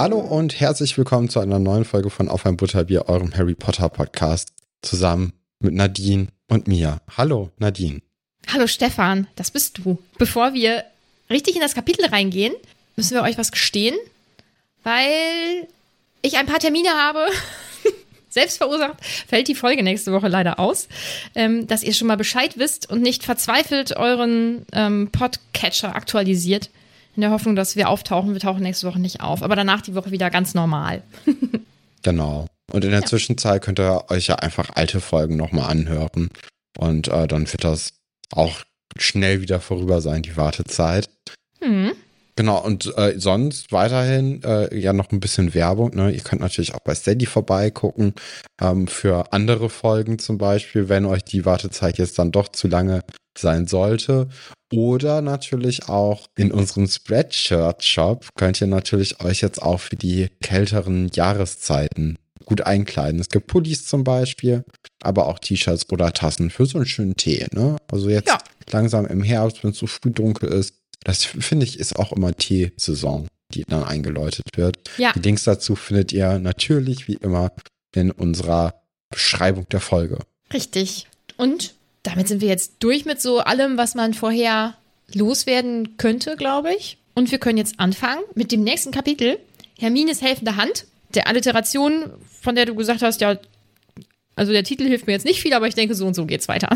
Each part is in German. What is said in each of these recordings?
Hallo und herzlich willkommen zu einer neuen Folge von Auf ein Butterbier, eurem Harry Potter Podcast, zusammen mit Nadine und mir. Hallo, Nadine. Hallo Stefan, das bist du. Bevor wir richtig in das Kapitel reingehen, müssen wir euch was gestehen, weil ich ein paar Termine habe. Selbst verursacht, fällt die Folge nächste Woche leider aus. Ähm, dass ihr schon mal Bescheid wisst und nicht verzweifelt euren ähm, Podcatcher aktualisiert in der Hoffnung, dass wir auftauchen. Wir tauchen nächste Woche nicht auf, aber danach die Woche wieder ganz normal. genau. Und in der ja. Zwischenzeit könnt ihr euch ja einfach alte Folgen nochmal anhören. Und äh, dann wird das auch schnell wieder vorüber sein, die Wartezeit. Mhm. Genau, und äh, sonst weiterhin äh, ja noch ein bisschen Werbung. Ne? Ihr könnt natürlich auch bei Steady vorbeigucken ähm, für andere Folgen zum Beispiel, wenn euch die Wartezeit jetzt dann doch zu lange sein sollte. Oder natürlich auch in unserem Spreadshirt-Shop könnt ihr natürlich euch jetzt auch für die kälteren Jahreszeiten gut einkleiden. Es gibt Pullis zum Beispiel, aber auch T-Shirts oder Tassen für so einen schönen Tee. Ne? Also jetzt ja. langsam im Herbst, wenn es so früh dunkel ist, das finde ich ist auch immer Teesaison, die dann eingeläutet wird. Ja. Die Links dazu findet ihr natürlich wie immer in unserer Beschreibung der Folge. Richtig. Und damit sind wir jetzt durch mit so allem, was man vorher loswerden könnte, glaube ich. Und wir können jetzt anfangen mit dem nächsten Kapitel. Hermines helfende Hand. Der Alliteration, von der du gesagt hast, ja, also der Titel hilft mir jetzt nicht viel, aber ich denke, so und so geht's weiter.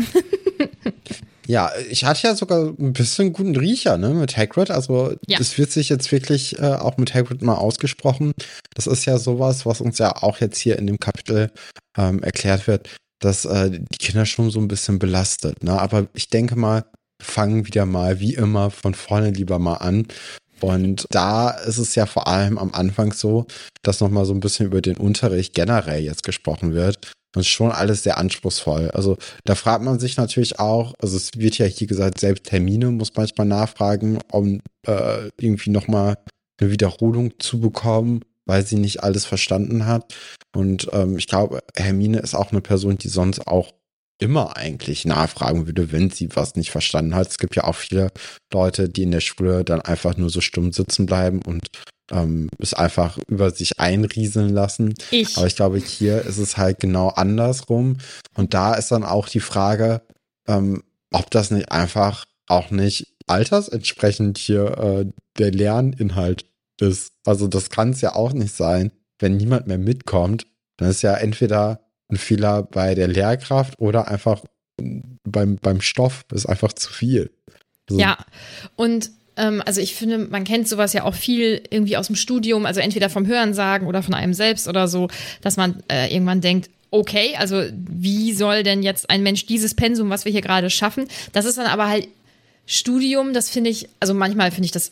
ja, ich hatte ja sogar ein bisschen guten Riecher, ne, mit Hagrid. Also, ja. das wird sich jetzt wirklich äh, auch mit Hagrid mal ausgesprochen. Das ist ja sowas, was uns ja auch jetzt hier in dem Kapitel ähm, erklärt wird dass äh, die Kinder schon so ein bisschen belastet. Ne? Aber ich denke mal, fangen wieder mal wie immer von vorne lieber mal an. Und da ist es ja vor allem am Anfang so, dass nochmal so ein bisschen über den Unterricht generell jetzt gesprochen wird. Und schon alles sehr anspruchsvoll. Also da fragt man sich natürlich auch, also es wird ja hier gesagt, selbst Termine muss manchmal nachfragen, um äh, irgendwie nochmal eine Wiederholung zu bekommen weil sie nicht alles verstanden hat. Und ähm, ich glaube, Hermine ist auch eine Person, die sonst auch immer eigentlich nachfragen würde, wenn sie was nicht verstanden hat. Es gibt ja auch viele Leute, die in der Schule dann einfach nur so stumm sitzen bleiben und ähm, es einfach über sich einrieseln lassen. Ich. Aber ich glaube, hier ist es halt genau andersrum. Und da ist dann auch die Frage, ähm, ob das nicht einfach auch nicht altersentsprechend hier äh, der Lerninhalt ist. Also das kann es ja auch nicht sein, wenn niemand mehr mitkommt. Dann ist ja entweder ein Fehler bei der Lehrkraft oder einfach beim, beim Stoff ist einfach zu viel. Also, ja, und ähm, also ich finde, man kennt sowas ja auch viel irgendwie aus dem Studium, also entweder vom Hörensagen oder von einem selbst oder so, dass man äh, irgendwann denkt, okay, also wie soll denn jetzt ein Mensch dieses Pensum, was wir hier gerade schaffen? Das ist dann aber halt Studium, das finde ich, also manchmal finde ich das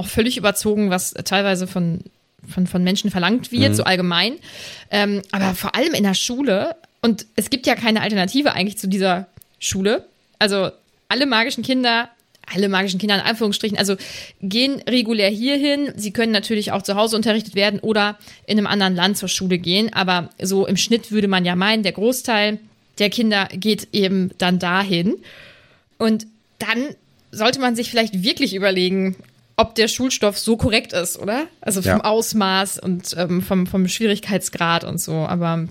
auch völlig überzogen, was teilweise von, von, von Menschen verlangt wird, mhm. so allgemein. Ähm, aber vor allem in der Schule, und es gibt ja keine Alternative eigentlich zu dieser Schule. Also alle magischen Kinder alle magischen Kinder in Anführungsstrichen, also gehen regulär hierhin. Sie können natürlich auch zu Hause unterrichtet werden oder in einem anderen Land zur Schule gehen. Aber so im Schnitt würde man ja meinen, der Großteil der Kinder geht eben dann dahin. Und dann sollte man sich vielleicht wirklich überlegen, ob der Schulstoff so korrekt ist, oder? Also vom ja. Ausmaß und ähm, vom, vom Schwierigkeitsgrad und so. Aber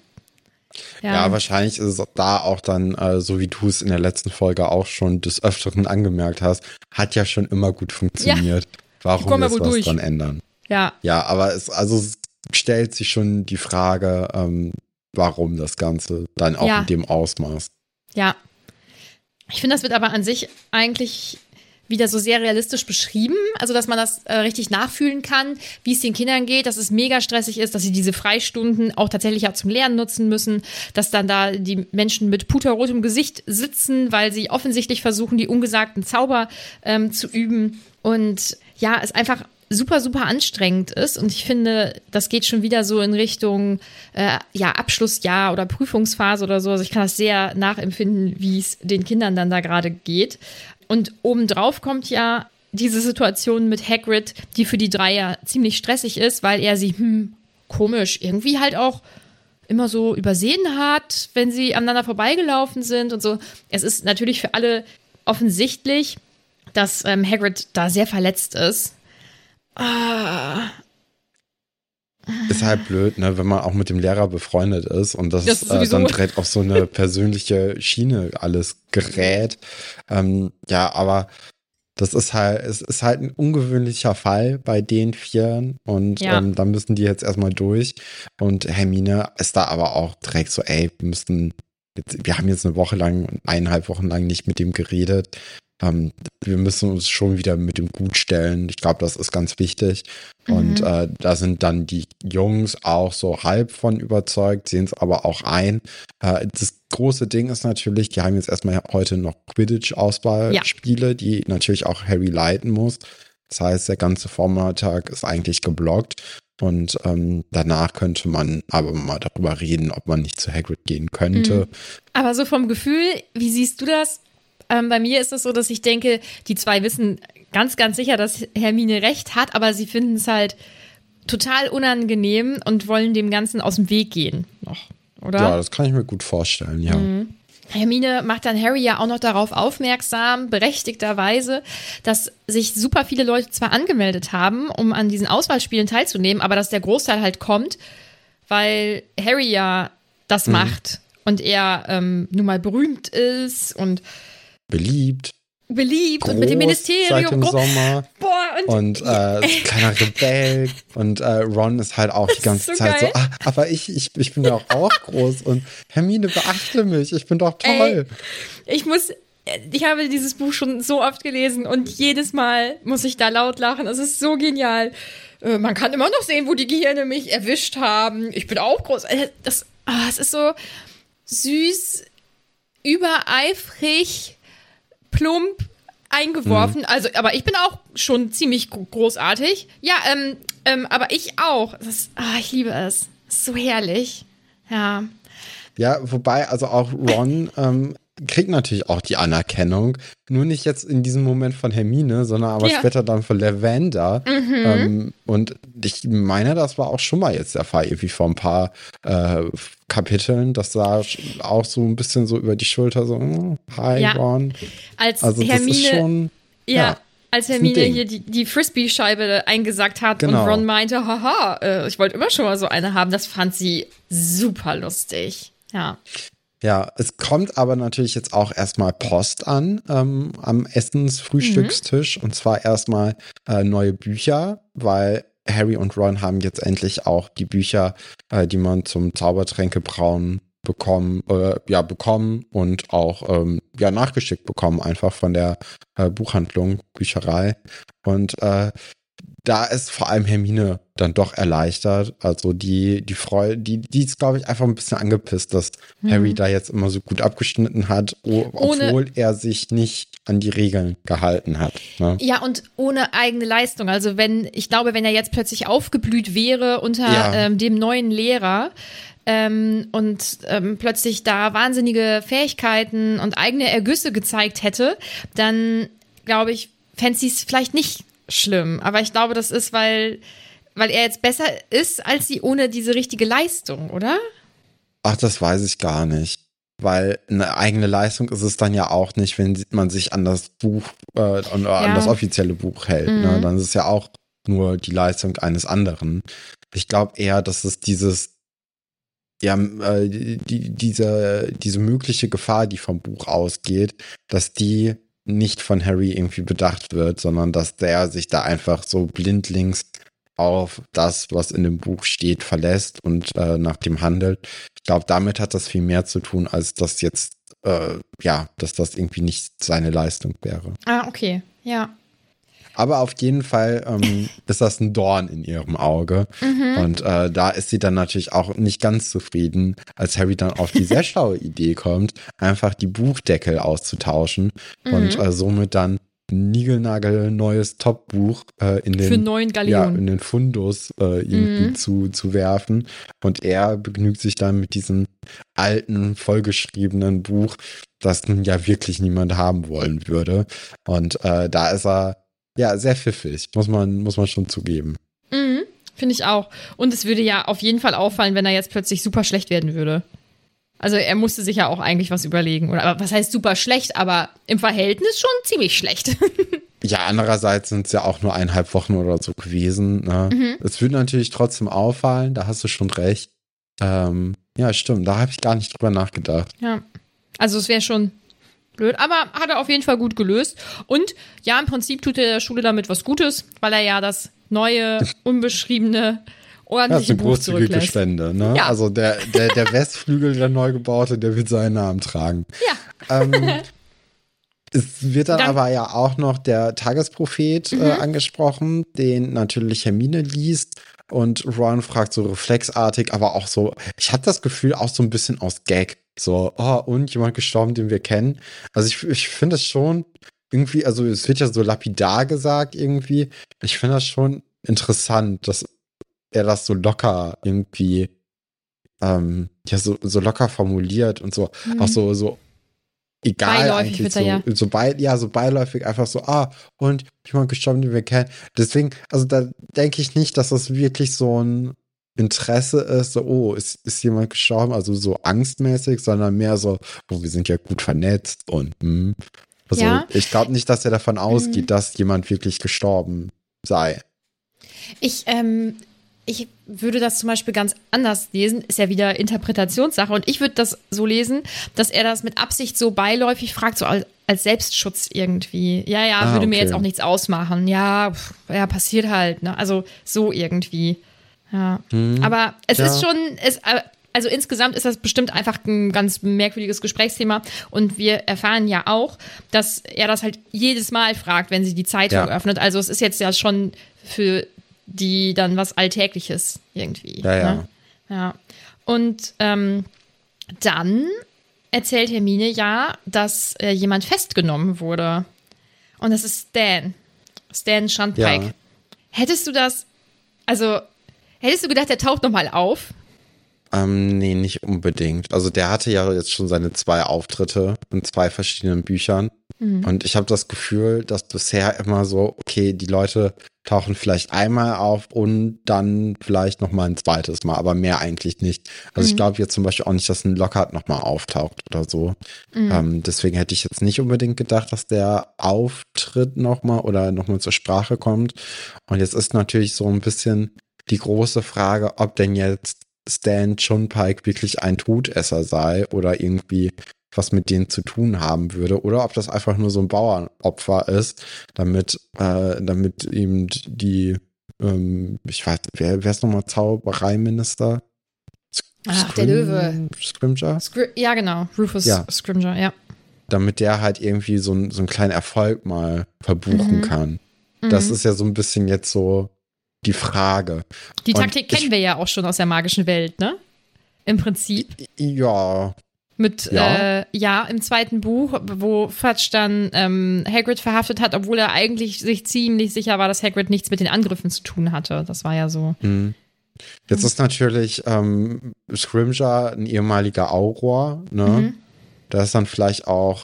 ja. ja. wahrscheinlich ist es da auch dann, äh, so wie du es in der letzten Folge auch schon des Öfteren angemerkt hast, hat ja schon immer gut funktioniert. Ja. Warum jetzt was durch. dann ändern? Ja. Ja, aber es, also es stellt sich schon die Frage, ähm, warum das Ganze dann auch in dem Ausmaß. Ja. Ich finde, das wird aber an sich eigentlich wieder so sehr realistisch beschrieben, also dass man das äh, richtig nachfühlen kann, wie es den Kindern geht, dass es mega stressig ist, dass sie diese Freistunden auch tatsächlich auch zum Lernen nutzen müssen, dass dann da die Menschen mit puterrotem Gesicht sitzen, weil sie offensichtlich versuchen, die ungesagten Zauber ähm, zu üben und ja, es einfach super, super anstrengend ist. Und ich finde, das geht schon wieder so in Richtung äh, ja, Abschlussjahr oder Prüfungsphase oder so. Also ich kann das sehr nachempfinden, wie es den Kindern dann da gerade geht. Und obendrauf kommt ja diese Situation mit Hagrid, die für die drei ja ziemlich stressig ist, weil er sie, hm, komisch, irgendwie halt auch immer so übersehen hat, wenn sie aneinander vorbeigelaufen sind und so. Es ist natürlich für alle offensichtlich, dass ähm, Hagrid da sehr verletzt ist. Ah. Ist halt blöd, ne, wenn man auch mit dem Lehrer befreundet ist und das, das äh, dann direkt auf so eine persönliche Schiene alles gerät. Ähm, ja, aber das ist halt, es ist halt ein ungewöhnlicher Fall bei den Vieren und ja. ähm, da müssen die jetzt erstmal durch. Und Hermine ist da aber auch direkt so, ey, wir müssen, jetzt, wir haben jetzt eine Woche lang, eineinhalb Wochen lang nicht mit dem geredet. Ähm, wir müssen uns schon wieder mit dem Gut stellen. Ich glaube, das ist ganz wichtig. Mhm. Und äh, da sind dann die Jungs auch so halb von überzeugt, sehen es aber auch ein. Äh, das große Ding ist natürlich, die haben jetzt erstmal heute noch Quidditch-Auswahlspiele, ja. die natürlich auch Harry leiten muss. Das heißt, der ganze Vormittag ist eigentlich geblockt. Und ähm, danach könnte man aber mal darüber reden, ob man nicht zu Hagrid gehen könnte. Mhm. Aber so vom Gefühl, wie siehst du das? Ähm, bei mir ist es so, dass ich denke, die zwei wissen ganz, ganz sicher, dass Hermine recht hat, aber sie finden es halt total unangenehm und wollen dem Ganzen aus dem Weg gehen noch, oder? Ja, das kann ich mir gut vorstellen, ja. Mhm. Hermine macht dann Harry ja auch noch darauf aufmerksam, berechtigterweise, dass sich super viele Leute zwar angemeldet haben, um an diesen Auswahlspielen teilzunehmen, aber dass der Großteil halt kommt, weil Harry ja das mhm. macht und er ähm, nun mal berühmt ist und beliebt. Beliebt Groß, und mit dem Ministerium. Seit dem Sommer. Boah, und, und äh, kleiner Rebell. Und äh, Ron ist halt auch die ganze so Zeit geil. so, ah, aber ich, ich, ich bin doch auch groß und Hermine beachte mich, ich bin doch toll. Ey, ich muss, ich habe dieses Buch schon so oft gelesen und jedes Mal muss ich da laut lachen. Es ist so genial. Äh, man kann immer noch sehen, wo die Gehirne mich erwischt haben. Ich bin auch groß. Äh, das, oh, es ist so süß, übereifrig plump eingeworfen. Mhm. Also, aber ich bin auch schon ziemlich großartig. Ja, ähm, ähm, aber ich auch. Das, ah, ich liebe es. ist so herrlich. Ja. Ja, wobei, also auch Ron ähm, kriegt natürlich auch die Anerkennung. Nur nicht jetzt in diesem Moment von Hermine, sondern aber ja. später dann von Lavender. Mhm. Ähm, und ich meine, das war auch schon mal jetzt der Fall, irgendwie vor ein paar äh, Kapiteln. Das sah auch so ein bisschen so über die Schulter so, hm, hi, ja. Ron. Als also, Hermine, schon, ja. ja als Hermine hier die, die Frisbee-Scheibe eingesackt hat genau. und Ron meinte, haha, äh, ich wollte immer schon mal so eine haben, das fand sie super lustig. Ja. Ja, es kommt aber natürlich jetzt auch erstmal Post an ähm, am Essens-Frühstückstisch mhm. und zwar erstmal äh, neue Bücher, weil Harry und Ron haben jetzt endlich auch die Bücher, äh, die man zum Zaubertränke brauen bekommen, äh, ja, bekommen und auch ähm, ja, nachgeschickt bekommen, einfach von der äh, Buchhandlung, Bücherei. Und äh, da ist vor allem Hermine dann doch erleichtert. Also die, die Freude, die, die ist, glaube ich, einfach ein bisschen angepisst, dass mhm. Harry da jetzt immer so gut abgeschnitten hat, obwohl ohne, er sich nicht an die Regeln gehalten hat. Ne? Ja, und ohne eigene Leistung. Also wenn, ich glaube, wenn er jetzt plötzlich aufgeblüht wäre unter ja. ähm, dem neuen Lehrer, ähm, und ähm, plötzlich da wahnsinnige Fähigkeiten und eigene Ergüsse gezeigt hätte, dann glaube ich, fände sie es vielleicht nicht schlimm. Aber ich glaube, das ist, weil, weil er jetzt besser ist als sie ohne diese richtige Leistung, oder? Ach, das weiß ich gar nicht. Weil eine eigene Leistung ist es dann ja auch nicht, wenn man sich an das Buch, äh, an, ja. an das offizielle Buch hält. Ne? Mhm. Ne? Dann ist es ja auch nur die Leistung eines anderen. Ich glaube eher, dass es dieses, ja, äh, die, diese, diese mögliche Gefahr, die vom Buch ausgeht, dass die nicht von Harry irgendwie bedacht wird, sondern dass der sich da einfach so blindlings auf das, was in dem Buch steht, verlässt und äh, nach dem handelt. Ich glaube, damit hat das viel mehr zu tun, als dass jetzt, äh, ja, dass das irgendwie nicht seine Leistung wäre. Ah, okay, ja. Aber auf jeden Fall ähm, ist das ein Dorn in ihrem Auge. Mhm. Und äh, da ist sie dann natürlich auch nicht ganz zufrieden, als Harry dann auf die sehr schlaue Idee kommt, einfach die Buchdeckel auszutauschen mhm. und äh, somit dann Nigelnagel neues Top-Buch äh, in den Ja, in den Fundus äh, irgendwie mhm. zu, zu werfen. Und er begnügt sich dann mit diesem alten, vollgeschriebenen Buch, das nun ja wirklich niemand haben wollen würde. Und äh, da ist er ja, sehr pfiffig, muss man, muss man schon zugeben. Mhm, finde ich auch. Und es würde ja auf jeden Fall auffallen, wenn er jetzt plötzlich super schlecht werden würde. Also er musste sich ja auch eigentlich was überlegen. Oder was heißt super schlecht, aber im Verhältnis schon ziemlich schlecht. ja, andererseits sind es ja auch nur eineinhalb Wochen oder so gewesen. Ne? Mhm. Es würde natürlich trotzdem auffallen, da hast du schon recht. Ähm, ja, stimmt, da habe ich gar nicht drüber nachgedacht. Ja. Also es wäre schon blöd, aber hat er auf jeden Fall gut gelöst. Und ja, im Prinzip tut er der Schule damit was Gutes, weil er ja das neue, unbeschriebene, ordentliche das ist eine großzügige Spende, ne? Ja. Also der, der, der Westflügel, der neu gebaute, der wird seinen Namen tragen. Ja. Ähm, es wird dann, dann, aber ja auch noch der Tagesprophet äh, mhm. äh, angesprochen, den natürlich Hermine liest. Und Ron fragt so reflexartig, aber auch so, ich hatte das Gefühl, auch so ein bisschen aus Gag. So, oh, und jemand gestorben, den wir kennen. Also ich, ich finde das schon irgendwie, also es wird ja so lapidar gesagt irgendwie. Ich finde das schon interessant, dass er das so locker irgendwie, ähm, ja, so, so locker formuliert und so, mhm. auch so, so egal beiläufig eigentlich, so, ja. so bei, ja, so beiläufig einfach so, ah, und jemand gestorben, den wir kennen. Deswegen, also da denke ich nicht, dass das wirklich so ein Interesse ist, so, oh, ist, ist jemand gestorben, also so angstmäßig, sondern mehr so, oh, wir sind ja gut vernetzt und hm. Also ja. ich glaube nicht, dass er davon ausgeht, mhm. dass jemand wirklich gestorben sei. Ich, ähm, ich würde das zum Beispiel ganz anders lesen, ist ja wieder Interpretationssache. Und ich würde das so lesen, dass er das mit Absicht so beiläufig fragt, so als, als Selbstschutz irgendwie. Ja, ja, ah, würde okay. mir jetzt auch nichts ausmachen. Ja, pff, ja, passiert halt. Ne? Also so irgendwie. Ja. Hm, Aber es ja. ist schon, es, äh, also insgesamt ist das bestimmt einfach ein ganz merkwürdiges Gesprächsthema. Und wir erfahren ja auch, dass er das halt jedes Mal fragt, wenn sie die Zeitung ja. öffnet. Also es ist jetzt ja schon für die dann was Alltägliches irgendwie. Ja, ja. Ne? ja. Und ähm, dann erzählt Hermine ja, dass äh, jemand festgenommen wurde. Und das ist Stan. Stan Schandpike. Ja. Hättest du das, also Hättest du gedacht, der taucht nochmal auf? Ähm, nee, nicht unbedingt. Also der hatte ja jetzt schon seine zwei Auftritte in zwei verschiedenen Büchern. Mhm. Und ich habe das Gefühl, dass bisher immer so, okay, die Leute tauchen vielleicht einmal auf und dann vielleicht nochmal ein zweites Mal, aber mehr eigentlich nicht. Also mhm. ich glaube jetzt zum Beispiel auch nicht, dass ein Lockhart nochmal auftaucht oder so. Mhm. Ähm, deswegen hätte ich jetzt nicht unbedingt gedacht, dass der Auftritt nochmal oder nochmal zur Sprache kommt. Und jetzt ist natürlich so ein bisschen die große Frage, ob denn jetzt Stan John Pike wirklich ein Todesser sei oder irgendwie was mit denen zu tun haben würde oder ob das einfach nur so ein Bauernopfer ist, damit, äh, damit ihm die, ähm, ich weiß, wer, wer ist nochmal Zaubereiminister? Ach, der Löwe. Scrimger? Scri ja, genau. Rufus ja. Scrimger, ja. Damit der halt irgendwie so, so einen kleinen Erfolg mal verbuchen mhm. kann. Mhm. Das ist ja so ein bisschen jetzt so die Frage. Die Taktik kennen wir ja auch schon aus der magischen Welt, ne? Im Prinzip. Ja. Mit, ja, äh, ja im zweiten Buch, wo Fudge dann ähm, Hagrid verhaftet hat, obwohl er eigentlich sich ziemlich sicher war, dass Hagrid nichts mit den Angriffen zu tun hatte. Das war ja so. Mhm. Jetzt ist natürlich ähm, Scrimger ein ehemaliger Auror, ne? Mhm. Da ist dann vielleicht auch,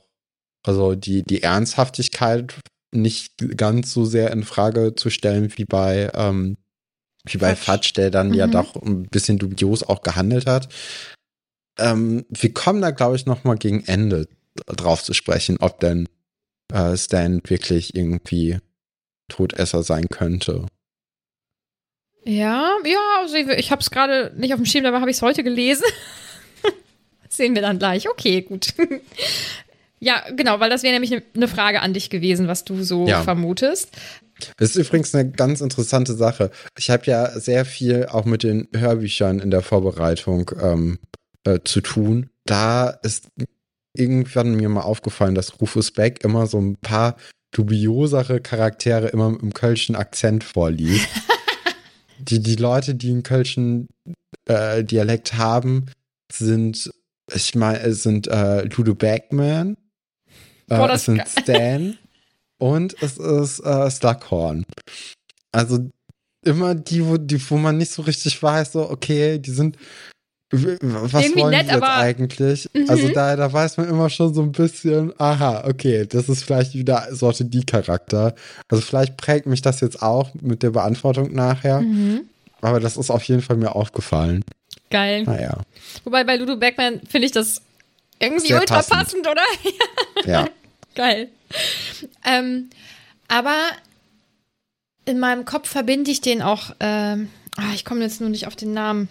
also die, die Ernsthaftigkeit nicht ganz so sehr in Frage zu stellen wie bei, ähm, wie bei Fatsch, der dann mhm. ja doch ein bisschen dubios auch gehandelt hat. Ähm, wir kommen da, glaube ich, noch mal gegen Ende drauf zu sprechen, ob denn äh, Stan wirklich irgendwie Todesser sein könnte. Ja, ja, also ich habe es gerade nicht auf dem Schirm, aber habe ich es heute gelesen. Sehen wir dann gleich. Okay, gut. Ja, genau, weil das wäre nämlich eine Frage an dich gewesen, was du so ja. vermutest. Das ist übrigens eine ganz interessante Sache. Ich habe ja sehr viel auch mit den Hörbüchern in der Vorbereitung ähm, äh, zu tun. Da ist irgendwann mir mal aufgefallen, dass Rufus Beck immer so ein paar dubiosere Charaktere immer im kölschen Akzent vorliest. die, die Leute, die einen kölschen äh, Dialekt haben, sind, ich meine, sind äh, Ludo Bagman, äh, Boah, es sind Stan und es ist äh, Slughorn. Also immer die wo, die, wo man nicht so richtig weiß, so, okay, die sind was Irgendwie wollen nett, die jetzt eigentlich? Mhm. Also da, da weiß man immer schon so ein bisschen, aha, okay, das ist vielleicht wieder Sorte die Charakter. Also vielleicht prägt mich das jetzt auch mit der Beantwortung nachher. Mhm. Aber das ist auf jeden Fall mir aufgefallen. Geil. Naja. Wobei bei Ludo Beckman finde ich das irgendwie Sehr ultra passend, passend oder? ja. Geil. Ähm, aber in meinem Kopf verbinde ich den auch, ähm, ah, ich komme jetzt nur nicht auf den Namen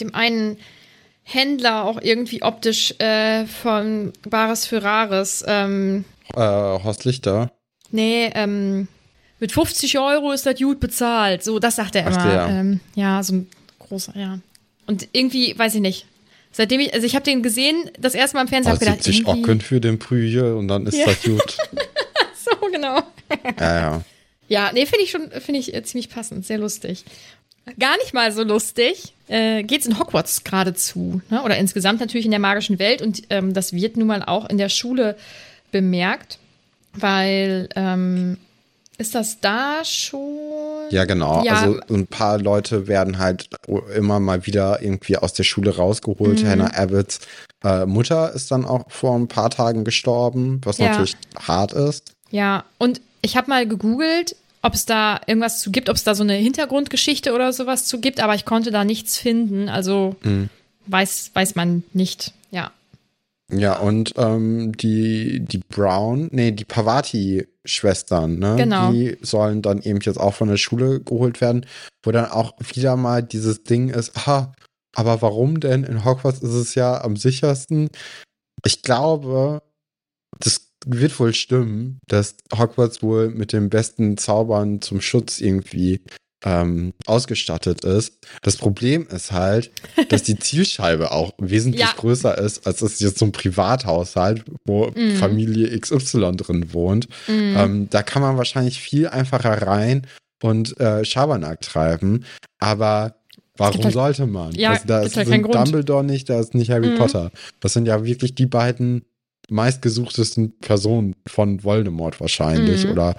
dem einen Händler auch irgendwie optisch äh, von Bares für Rares. Ähm, äh, Horst Lichter? Nee, ähm, mit 50 Euro ist das gut bezahlt. So, das sagt er immer. Ach, ja. Ähm, ja, so ein großer, ja. Und irgendwie, weiß ich nicht. Seitdem ich, also ich habe den gesehen, das erste Mal im Fernsehen, habe gedacht, 70 Ocken für den Prügel und dann ist ja. das gut. so, genau. Ja, ja. Ja, nee, finde ich schon, finde ich äh, ziemlich passend, sehr lustig. Gar nicht mal so lustig. Äh, Geht es in Hogwarts geradezu. Ne? Oder insgesamt natürlich in der magischen Welt. Und ähm, das wird nun mal auch in der Schule bemerkt, weil ähm, ist das da schon? Ja, genau. Ja. Also ein paar Leute werden halt immer mal wieder irgendwie aus der Schule rausgeholt. Mhm. Hannah Abbotts äh, Mutter ist dann auch vor ein paar Tagen gestorben, was ja. natürlich hart ist. Ja, und ich habe mal gegoogelt, ob es da irgendwas zu gibt, ob es da so eine Hintergrundgeschichte oder sowas zu gibt, aber ich konnte da nichts finden. Also mhm. weiß, weiß man nicht, ja. Ja, und ähm, die, die Brown, nee, die Pavati-Schwestern, ne? Genau. Die sollen dann eben jetzt auch von der Schule geholt werden, wo dann auch wieder mal dieses Ding ist, aha, aber warum denn? In Hogwarts ist es ja am sichersten. Ich glaube, das wird wohl stimmen, dass Hogwarts wohl mit den besten Zaubern zum Schutz irgendwie ähm, ausgestattet ist. Das Problem ist halt, dass die Zielscheibe auch wesentlich ja. größer ist, als es jetzt so ein Privathaushalt, wo mm. Familie XY drin wohnt. Mm. Ähm, da kann man wahrscheinlich viel einfacher rein und äh, Schabernack treiben. Aber warum halt, sollte man? Ja, also, da ist halt Dumbledore nicht, da ist nicht Harry mm. Potter. Das sind ja wirklich die beiden meistgesuchtesten Personen von Voldemort wahrscheinlich. Mhm. Oder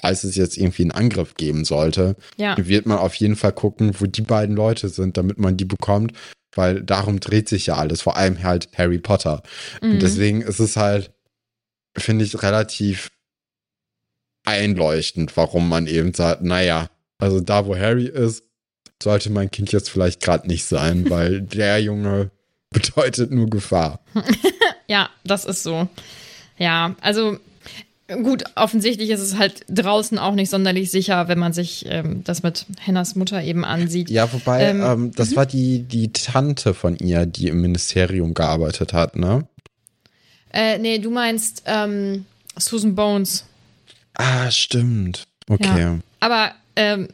falls es jetzt irgendwie einen Angriff geben sollte, ja. wird man auf jeden Fall gucken, wo die beiden Leute sind, damit man die bekommt. Weil darum dreht sich ja alles, vor allem halt Harry Potter. Mhm. Und deswegen ist es halt, finde ich, relativ einleuchtend, warum man eben sagt, naja, also da, wo Harry ist, sollte mein Kind jetzt vielleicht gerade nicht sein, weil der Junge bedeutet nur Gefahr. Ja, das ist so. Ja, also gut, offensichtlich ist es halt draußen auch nicht sonderlich sicher, wenn man sich ähm, das mit Hennas Mutter eben ansieht. Ja, wobei, ähm, ähm, das -hmm. war die, die Tante von ihr, die im Ministerium gearbeitet hat, ne? Äh, nee, du meinst ähm, Susan Bones. Ah, stimmt. Okay. Ja. Aber ähm,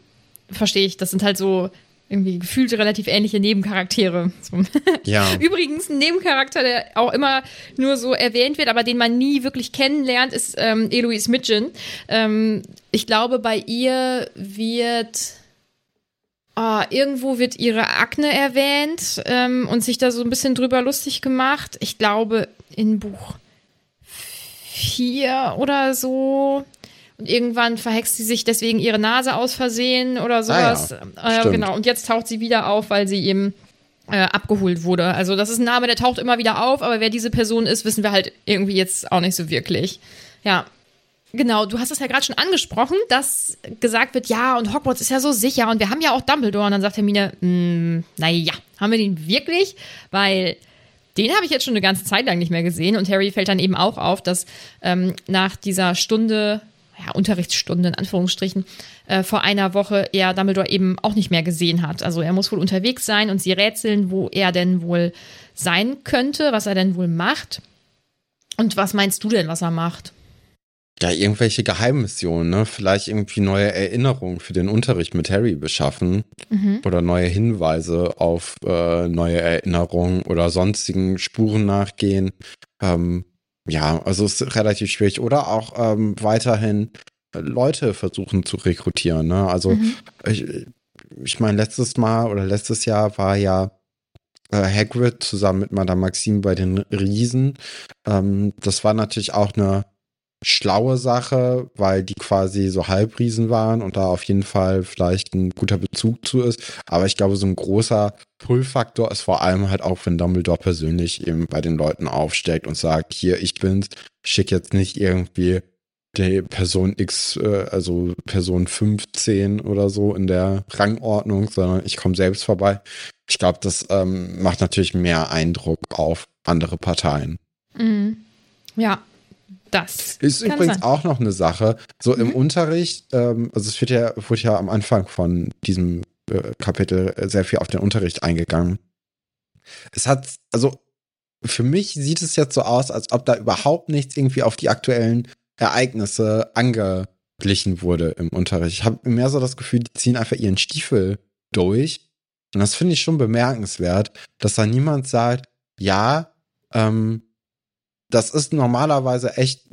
verstehe ich, das sind halt so irgendwie gefühlt relativ ähnliche Nebencharaktere. Ja. Übrigens, ein Nebencharakter, der auch immer nur so erwähnt wird, aber den man nie wirklich kennenlernt, ist ähm, Eloise Midgen. Ähm, ich glaube, bei ihr wird. Oh, irgendwo wird ihre Akne erwähnt ähm, und sich da so ein bisschen drüber lustig gemacht. Ich glaube, in Buch 4 oder so und irgendwann verhext sie sich deswegen ihre Nase aus Versehen oder sowas. Ah ja, äh, genau. Und jetzt taucht sie wieder auf, weil sie eben äh, abgeholt wurde. Also das ist ein Name, der taucht immer wieder auf, aber wer diese Person ist, wissen wir halt irgendwie jetzt auch nicht so wirklich. Ja. Genau, du hast es ja gerade schon angesprochen, dass gesagt wird, ja, und Hogwarts ist ja so sicher und wir haben ja auch Dumbledore. Und dann sagt Hermine, hm, naja, haben wir den wirklich? Weil den habe ich jetzt schon eine ganze Zeit lang nicht mehr gesehen. Und Harry fällt dann eben auch auf, dass ähm, nach dieser Stunde ja, Unterrichtsstunde in Anführungsstrichen äh, vor einer Woche er Dumbledore eben auch nicht mehr gesehen hat. Also er muss wohl unterwegs sein und sie rätseln, wo er denn wohl sein könnte, was er denn wohl macht. Und was meinst du denn, was er macht? Ja, irgendwelche Geheimmissionen, ne? Vielleicht irgendwie neue Erinnerungen für den Unterricht mit Harry beschaffen mhm. oder neue Hinweise auf äh, neue Erinnerungen oder sonstigen Spuren nachgehen. Ähm, ja, also es ist relativ schwierig. Oder auch ähm, weiterhin Leute versuchen zu rekrutieren. Ne? Also mhm. ich, ich meine, letztes Mal oder letztes Jahr war ja äh, Hagrid zusammen mit Madame Maxime bei den Riesen. Ähm, das war natürlich auch eine schlaue Sache, weil die quasi so Halbriesen waren und da auf jeden Fall vielleicht ein guter Bezug zu ist. Aber ich glaube, so ein großer Pull-Faktor ist vor allem halt auch, wenn Dumbledore persönlich eben bei den Leuten aufsteckt und sagt, hier, ich bin's, schick jetzt nicht irgendwie die Person X, äh, also Person 15 oder so in der Rangordnung, sondern ich komme selbst vorbei. Ich glaube, das ähm, macht natürlich mehr Eindruck auf andere Parteien. Mhm. Ja, das ist übrigens sein. auch noch eine Sache. So mhm. im Unterricht, ähm, also es wird ja, wurde ja am Anfang von diesem äh, Kapitel sehr viel auf den Unterricht eingegangen. Es hat, also für mich sieht es jetzt so aus, als ob da überhaupt nichts irgendwie auf die aktuellen Ereignisse angeglichen wurde im Unterricht. Ich habe mehr so das Gefühl, die ziehen einfach ihren Stiefel durch. Und das finde ich schon bemerkenswert, dass da niemand sagt, ja, ähm, das ist normalerweise echt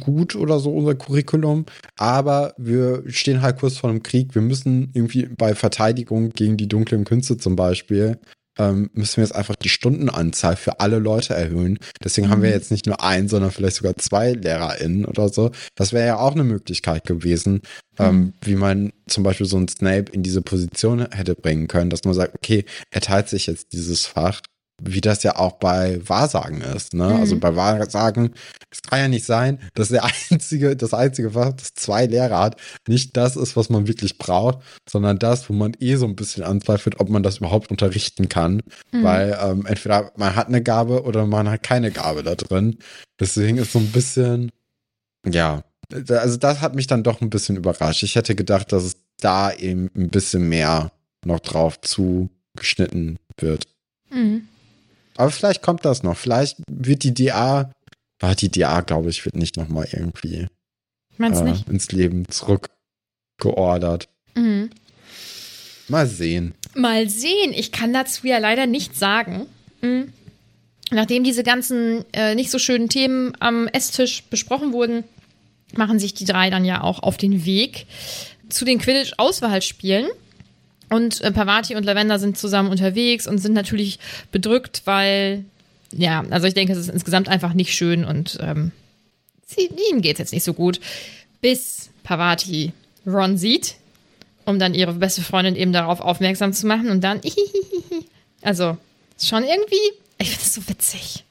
gut oder so, unser Curriculum. Aber wir stehen halt kurz vor einem Krieg. Wir müssen irgendwie bei Verteidigung gegen die dunklen Künste zum Beispiel, ähm, müssen wir jetzt einfach die Stundenanzahl für alle Leute erhöhen. Deswegen haben wir mhm. jetzt nicht nur einen, sondern vielleicht sogar zwei LehrerInnen oder so. Das wäre ja auch eine Möglichkeit gewesen, ähm, mhm. ähm, wie man zum Beispiel so einen Snape in diese Position hätte bringen können, dass man sagt, okay, er teilt sich jetzt dieses Fach wie das ja auch bei Wahrsagen ist. Ne? Also mhm. Also bei Wahrsagen, es kann ja nicht sein, dass der einzige, das einzige Fach, das zwei Lehrer hat, nicht das ist, was man wirklich braucht, sondern das, wo man eh so ein bisschen anzweifelt, ob man das überhaupt unterrichten kann. Mhm. Weil ähm, entweder man hat eine Gabe oder man hat keine Gabe da drin. Deswegen ist so ein bisschen, ja, also das hat mich dann doch ein bisschen überrascht. Ich hätte gedacht, dass es da eben ein bisschen mehr noch drauf zugeschnitten wird. Mhm. Aber vielleicht kommt das noch. Vielleicht wird die DA, ah, die DA, glaube ich, wird nicht nochmal irgendwie äh, nicht? ins Leben zurückgeordert. Mhm. Mal sehen. Mal sehen. Ich kann dazu ja leider nichts sagen. Mhm. Nachdem diese ganzen äh, nicht so schönen Themen am Esstisch besprochen wurden, machen sich die drei dann ja auch auf den Weg zu den Quidditch-Auswahlspielen. Und äh, Pavati und Lavender sind zusammen unterwegs und sind natürlich bedrückt, weil, ja, also ich denke, es ist insgesamt einfach nicht schön und ähm, sie, ihnen geht es jetzt nicht so gut. Bis Pavati Ron sieht, um dann ihre beste Freundin eben darauf aufmerksam zu machen und dann, also, schon irgendwie, ich finde das so witzig.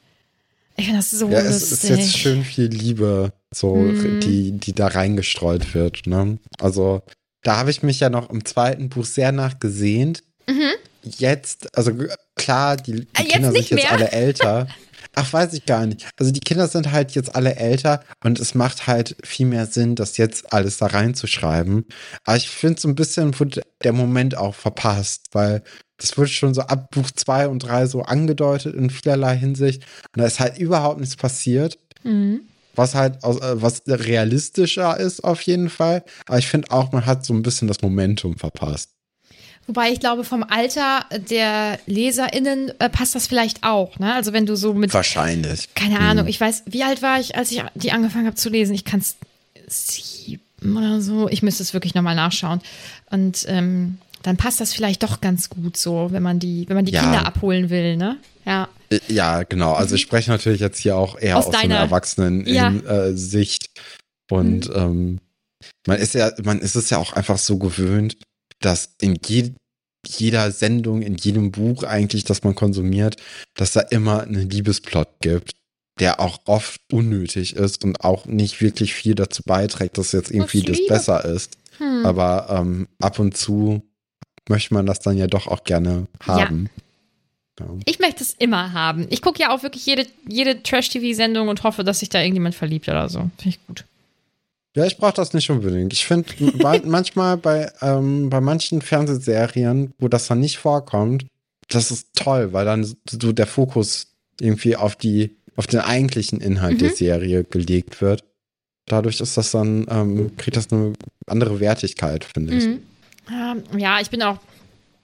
Ich finde das so ja, lustig. Es ist jetzt schön viel Liebe, so, mm. die, die da reingestreut wird, ne? Also, da habe ich mich ja noch im zweiten Buch sehr nachgesehnt. Mhm. Jetzt, also klar, die, die jetzt Kinder sind jetzt alle älter. Ach, weiß ich gar nicht. Also die Kinder sind halt jetzt alle älter und es macht halt viel mehr Sinn, das jetzt alles da reinzuschreiben. Aber ich finde so ein bisschen wurde der Moment auch verpasst, weil das wurde schon so ab Buch 2 und 3 so angedeutet in vielerlei Hinsicht. Und da ist halt überhaupt nichts passiert. Mhm was halt aus, äh, was realistischer ist auf jeden Fall. Aber ich finde auch, man hat so ein bisschen das Momentum verpasst. Wobei ich glaube, vom Alter der LeserInnen äh, passt das vielleicht auch. Ne? Also wenn du so mit. Wahrscheinlich. Keine hm. Ahnung, ich weiß, wie alt war ich, als ich die angefangen habe zu lesen? Ich kann es sieben oder so. Ich müsste es wirklich nochmal nachschauen. Und ähm, dann passt das vielleicht doch ganz gut so, wenn man die, wenn man die ja. Kinder abholen will, ne? Ja. Äh, ja, genau. Also ich spreche natürlich jetzt hier auch eher aus, aus deiner, so einer Erwachsenen-Sicht. Ja. Äh, Und mhm. ähm, man ist ja, man ist es ja auch einfach so gewöhnt, dass in je, jeder Sendung, in jedem Buch eigentlich, das man konsumiert, dass da immer einen Liebesplot gibt, der auch oft unnötig ist und auch nicht wirklich viel dazu beiträgt, dass jetzt irgendwie das besser ist. Hm. Aber ähm, ab und zu möchte man das dann ja doch auch gerne haben. Ja. Ich möchte es immer haben. Ich gucke ja auch wirklich jede, jede Trash-TV-Sendung und hoffe, dass sich da irgendjemand verliebt oder so. Finde ich gut. Ja, ich brauche das nicht unbedingt. Ich finde manchmal bei, ähm, bei manchen Fernsehserien, wo das dann nicht vorkommt, das ist toll, weil dann so der Fokus irgendwie auf die, auf den eigentlichen Inhalt mhm. der Serie gelegt wird. Dadurch ist das dann, ähm, kriegt das eine andere Wertigkeit, finde ich. Mhm. Ja, ich bin auch.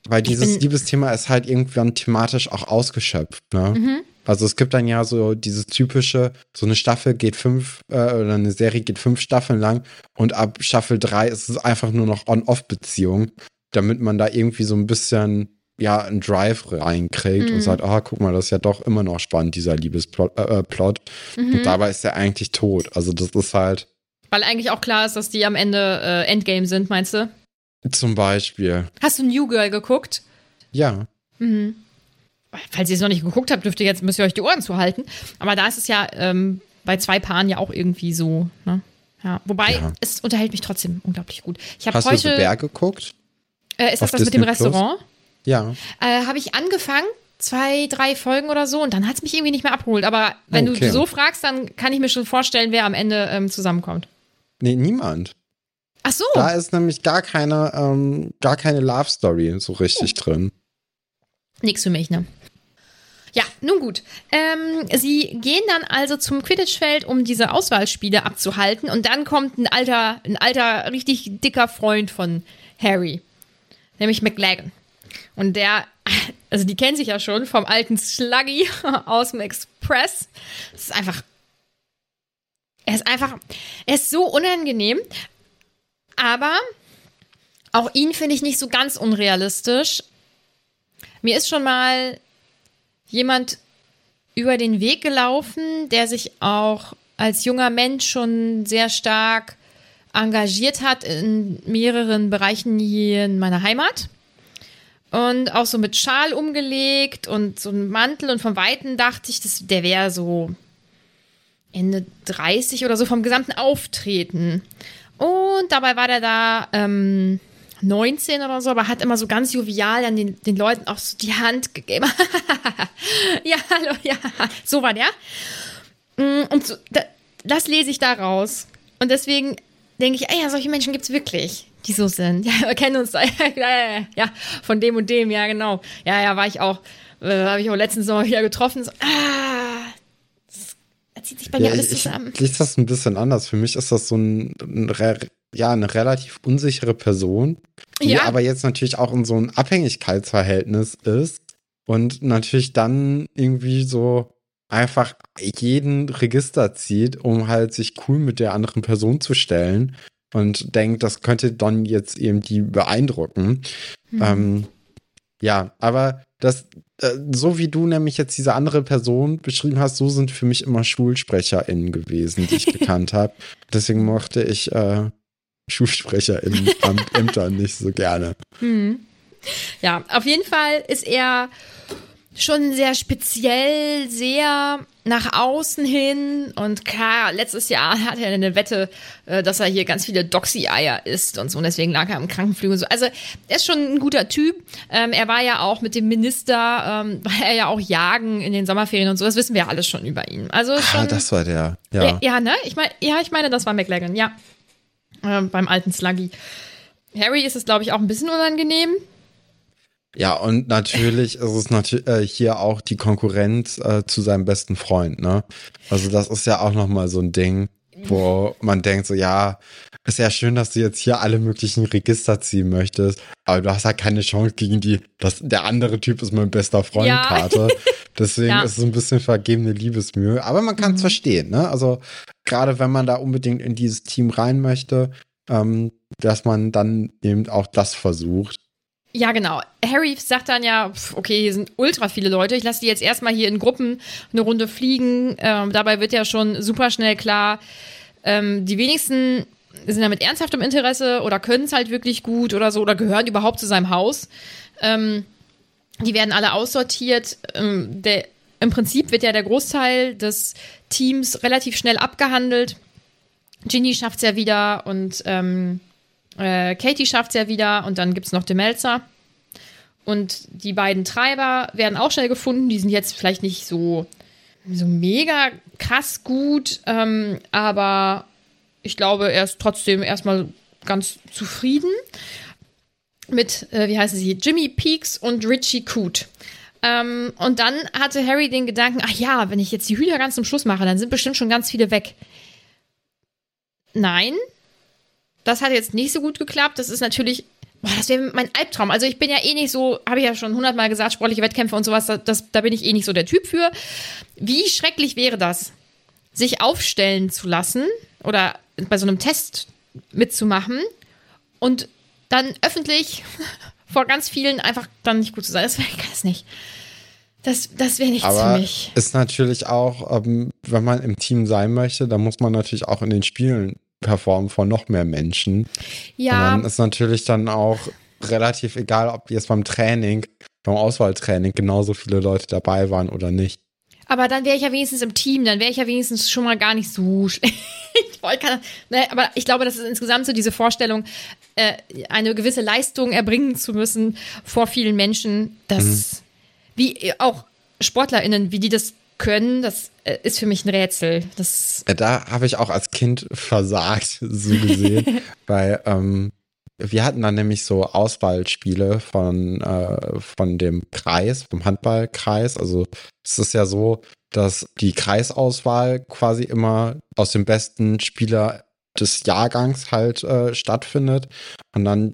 Weil dieses Liebesthema ist halt irgendwann thematisch auch ausgeschöpft, ne? Mhm. Also es gibt dann ja so dieses typische, so eine Staffel geht fünf, äh, oder eine Serie geht fünf Staffeln lang und ab Staffel drei ist es einfach nur noch On-Off-Beziehung, damit man da irgendwie so ein bisschen ja, einen Drive reinkriegt mhm. und sagt, ah, guck mal, das ist ja doch immer noch spannend, dieser Liebesplot. Äh, äh, Plot. Mhm. Und dabei ist er eigentlich tot. Also das ist halt. Weil eigentlich auch klar ist, dass die am Ende äh, Endgame sind, meinst du? Zum Beispiel. Hast du New Girl geguckt? Ja. Mhm. Falls ihr es noch nicht geguckt habt, dürft ihr jetzt, müsst ihr euch die Ohren zuhalten. Aber da ist es ja ähm, bei zwei Paaren ja auch irgendwie so, ne? Ja. Wobei, ja. es unterhält mich trotzdem unglaublich gut. Ich Hast heute, du The Berg geguckt? Äh, ist das das Disney mit dem Restaurant? Plus? Ja. Äh, Habe ich angefangen, zwei, drei Folgen oder so, und dann hat es mich irgendwie nicht mehr abgeholt. Aber wenn okay. du so fragst, dann kann ich mir schon vorstellen, wer am Ende ähm, zusammenkommt. Nee, niemand. Ach so. Da ist nämlich gar keine, ähm, gar keine Love Story so richtig oh. drin. Nix für mich, ne? Ja, nun gut. Ähm, sie gehen dann also zum Quidditch-Feld, um diese Auswahlspiele abzuhalten. Und dann kommt ein alter, ein alter, richtig dicker Freund von Harry. Nämlich McLagan. Und der, also die kennen sich ja schon vom alten Sluggy aus dem Express. Das ist einfach. Er ist einfach. Er ist so unangenehm. Aber auch ihn finde ich nicht so ganz unrealistisch. Mir ist schon mal jemand über den Weg gelaufen, der sich auch als junger Mensch schon sehr stark engagiert hat in mehreren Bereichen hier in meiner Heimat. Und auch so mit Schal umgelegt und so ein Mantel. Und von Weitem dachte ich, das, der wäre so Ende 30 oder so vom gesamten Auftreten. Und dabei war der da ähm, 19 oder so, aber hat immer so ganz jovial dann den, den Leuten auch so die Hand gegeben. ja, hallo, ja. So war der. Mm, und so, da, das lese ich da raus. Und deswegen denke ich, ey, ja, solche Menschen gibt es wirklich, die so sind. Ja, wir kennen uns da. ja, von dem und dem, ja, genau. Ja, ja, war ich auch, äh, habe ich auch letztens noch wieder getroffen. So, ah, zieht sich bei mir alles zusammen. Ich lese das ein bisschen anders. Für mich ist das so ein, ein ja, eine relativ unsichere Person, die ja. aber jetzt natürlich auch in so ein Abhängigkeitsverhältnis ist und natürlich dann irgendwie so einfach jeden Register zieht, um halt sich cool mit der anderen Person zu stellen und denkt, das könnte Don jetzt eben die beeindrucken. Mhm. Ähm, ja, aber das, äh, so wie du nämlich jetzt diese andere Person beschrieben hast, so sind für mich immer SchulsprecherInnen gewesen, die ich gekannt habe. Deswegen mochte ich äh, SchulsprecherInnen Ämtern nicht so gerne. Hm. Ja, auf jeden Fall ist er schon sehr speziell, sehr nach außen hin. Und klar, letztes Jahr hatte er eine Wette, äh, dass er hier ganz viele Doxy-Eier isst und so. Und deswegen lag er im Krankenflügel und so. Also, er ist schon ein guter Typ. Ähm, er war ja auch mit dem Minister, ähm, war er ja auch jagen in den Sommerferien und so. Das wissen wir alles schon über ihn. Also ah, schon, ah, das war der. Ja, ja, ja ne? Ich meine, ja, ich meine, das war McLagan, ja. Ähm, beim alten Sluggy. Harry ist es, glaube ich, auch ein bisschen unangenehm. Ja, und natürlich ist es natürlich äh, hier auch die Konkurrenz äh, zu seinem besten Freund, ne? Also das ist ja auch nochmal so ein Ding. wo man denkt so, ja, ist ja schön, dass du jetzt hier alle möglichen Register ziehen möchtest, aber du hast halt keine Chance gegen die, dass der andere Typ ist mein bester Freund-Karte. Ja. Deswegen ja. ist es so ein bisschen vergebene Liebesmühe. Aber man kann es mhm. verstehen, ne? Also gerade wenn man da unbedingt in dieses Team rein möchte, ähm, dass man dann eben auch das versucht. Ja, genau. Harry sagt dann ja, okay, hier sind ultra viele Leute. Ich lasse die jetzt erstmal hier in Gruppen eine Runde fliegen. Ähm, dabei wird ja schon super schnell klar, ähm, die wenigsten sind damit ernsthaft im Interesse oder können es halt wirklich gut oder so oder gehören überhaupt zu seinem Haus. Ähm, die werden alle aussortiert. Ähm, der, Im Prinzip wird ja der Großteil des Teams relativ schnell abgehandelt. Ginny schafft es ja wieder und ähm, äh, Katie schafft es ja wieder und dann gibt es noch Demelzer. Und die beiden Treiber werden auch schnell gefunden. Die sind jetzt vielleicht nicht so, so mega krass gut, ähm, aber ich glaube, er ist trotzdem erstmal ganz zufrieden mit, äh, wie heißen sie, Jimmy Peaks und Richie Coot. Ähm, und dann hatte Harry den Gedanken, ach ja, wenn ich jetzt die Hüter ganz zum Schluss mache, dann sind bestimmt schon ganz viele weg. Nein, das hat jetzt nicht so gut geklappt. Das ist natürlich, boah, das wäre mein Albtraum. Also ich bin ja eh nicht so, habe ich ja schon hundertmal gesagt, sportliche Wettkämpfe und sowas, das, das, da bin ich eh nicht so der Typ für. Wie schrecklich wäre das, sich aufstellen zu lassen oder bei so einem Test mitzumachen und dann öffentlich vor ganz vielen einfach dann nicht gut zu sein. Das wäre das nicht. Das, das wäre nichts Aber für mich. Ist natürlich auch, ähm, wenn man im Team sein möchte, dann muss man natürlich auch in den Spielen performen vor noch mehr Menschen. Ja. Und dann ist natürlich dann auch relativ egal, ob jetzt beim Training, beim Auswahltraining genauso viele Leute dabei waren oder nicht. Aber dann wäre ich ja wenigstens im Team, dann wäre ich ja wenigstens schon mal gar nicht so schlecht. ne, aber ich glaube, das ist insgesamt so diese Vorstellung, äh, eine gewisse Leistung erbringen zu müssen vor vielen Menschen, das, mhm. wie auch SportlerInnen, wie die das können, das äh, ist für mich ein Rätsel. Das da habe ich auch als Kind versagt, so gesehen. weil ähm, wir hatten dann nämlich so Auswahlspiele von, äh, von dem Kreis, vom Handballkreis. Also es ist ja so, dass die Kreisauswahl quasi immer aus dem besten Spieler des Jahrgangs halt äh, stattfindet. Und dann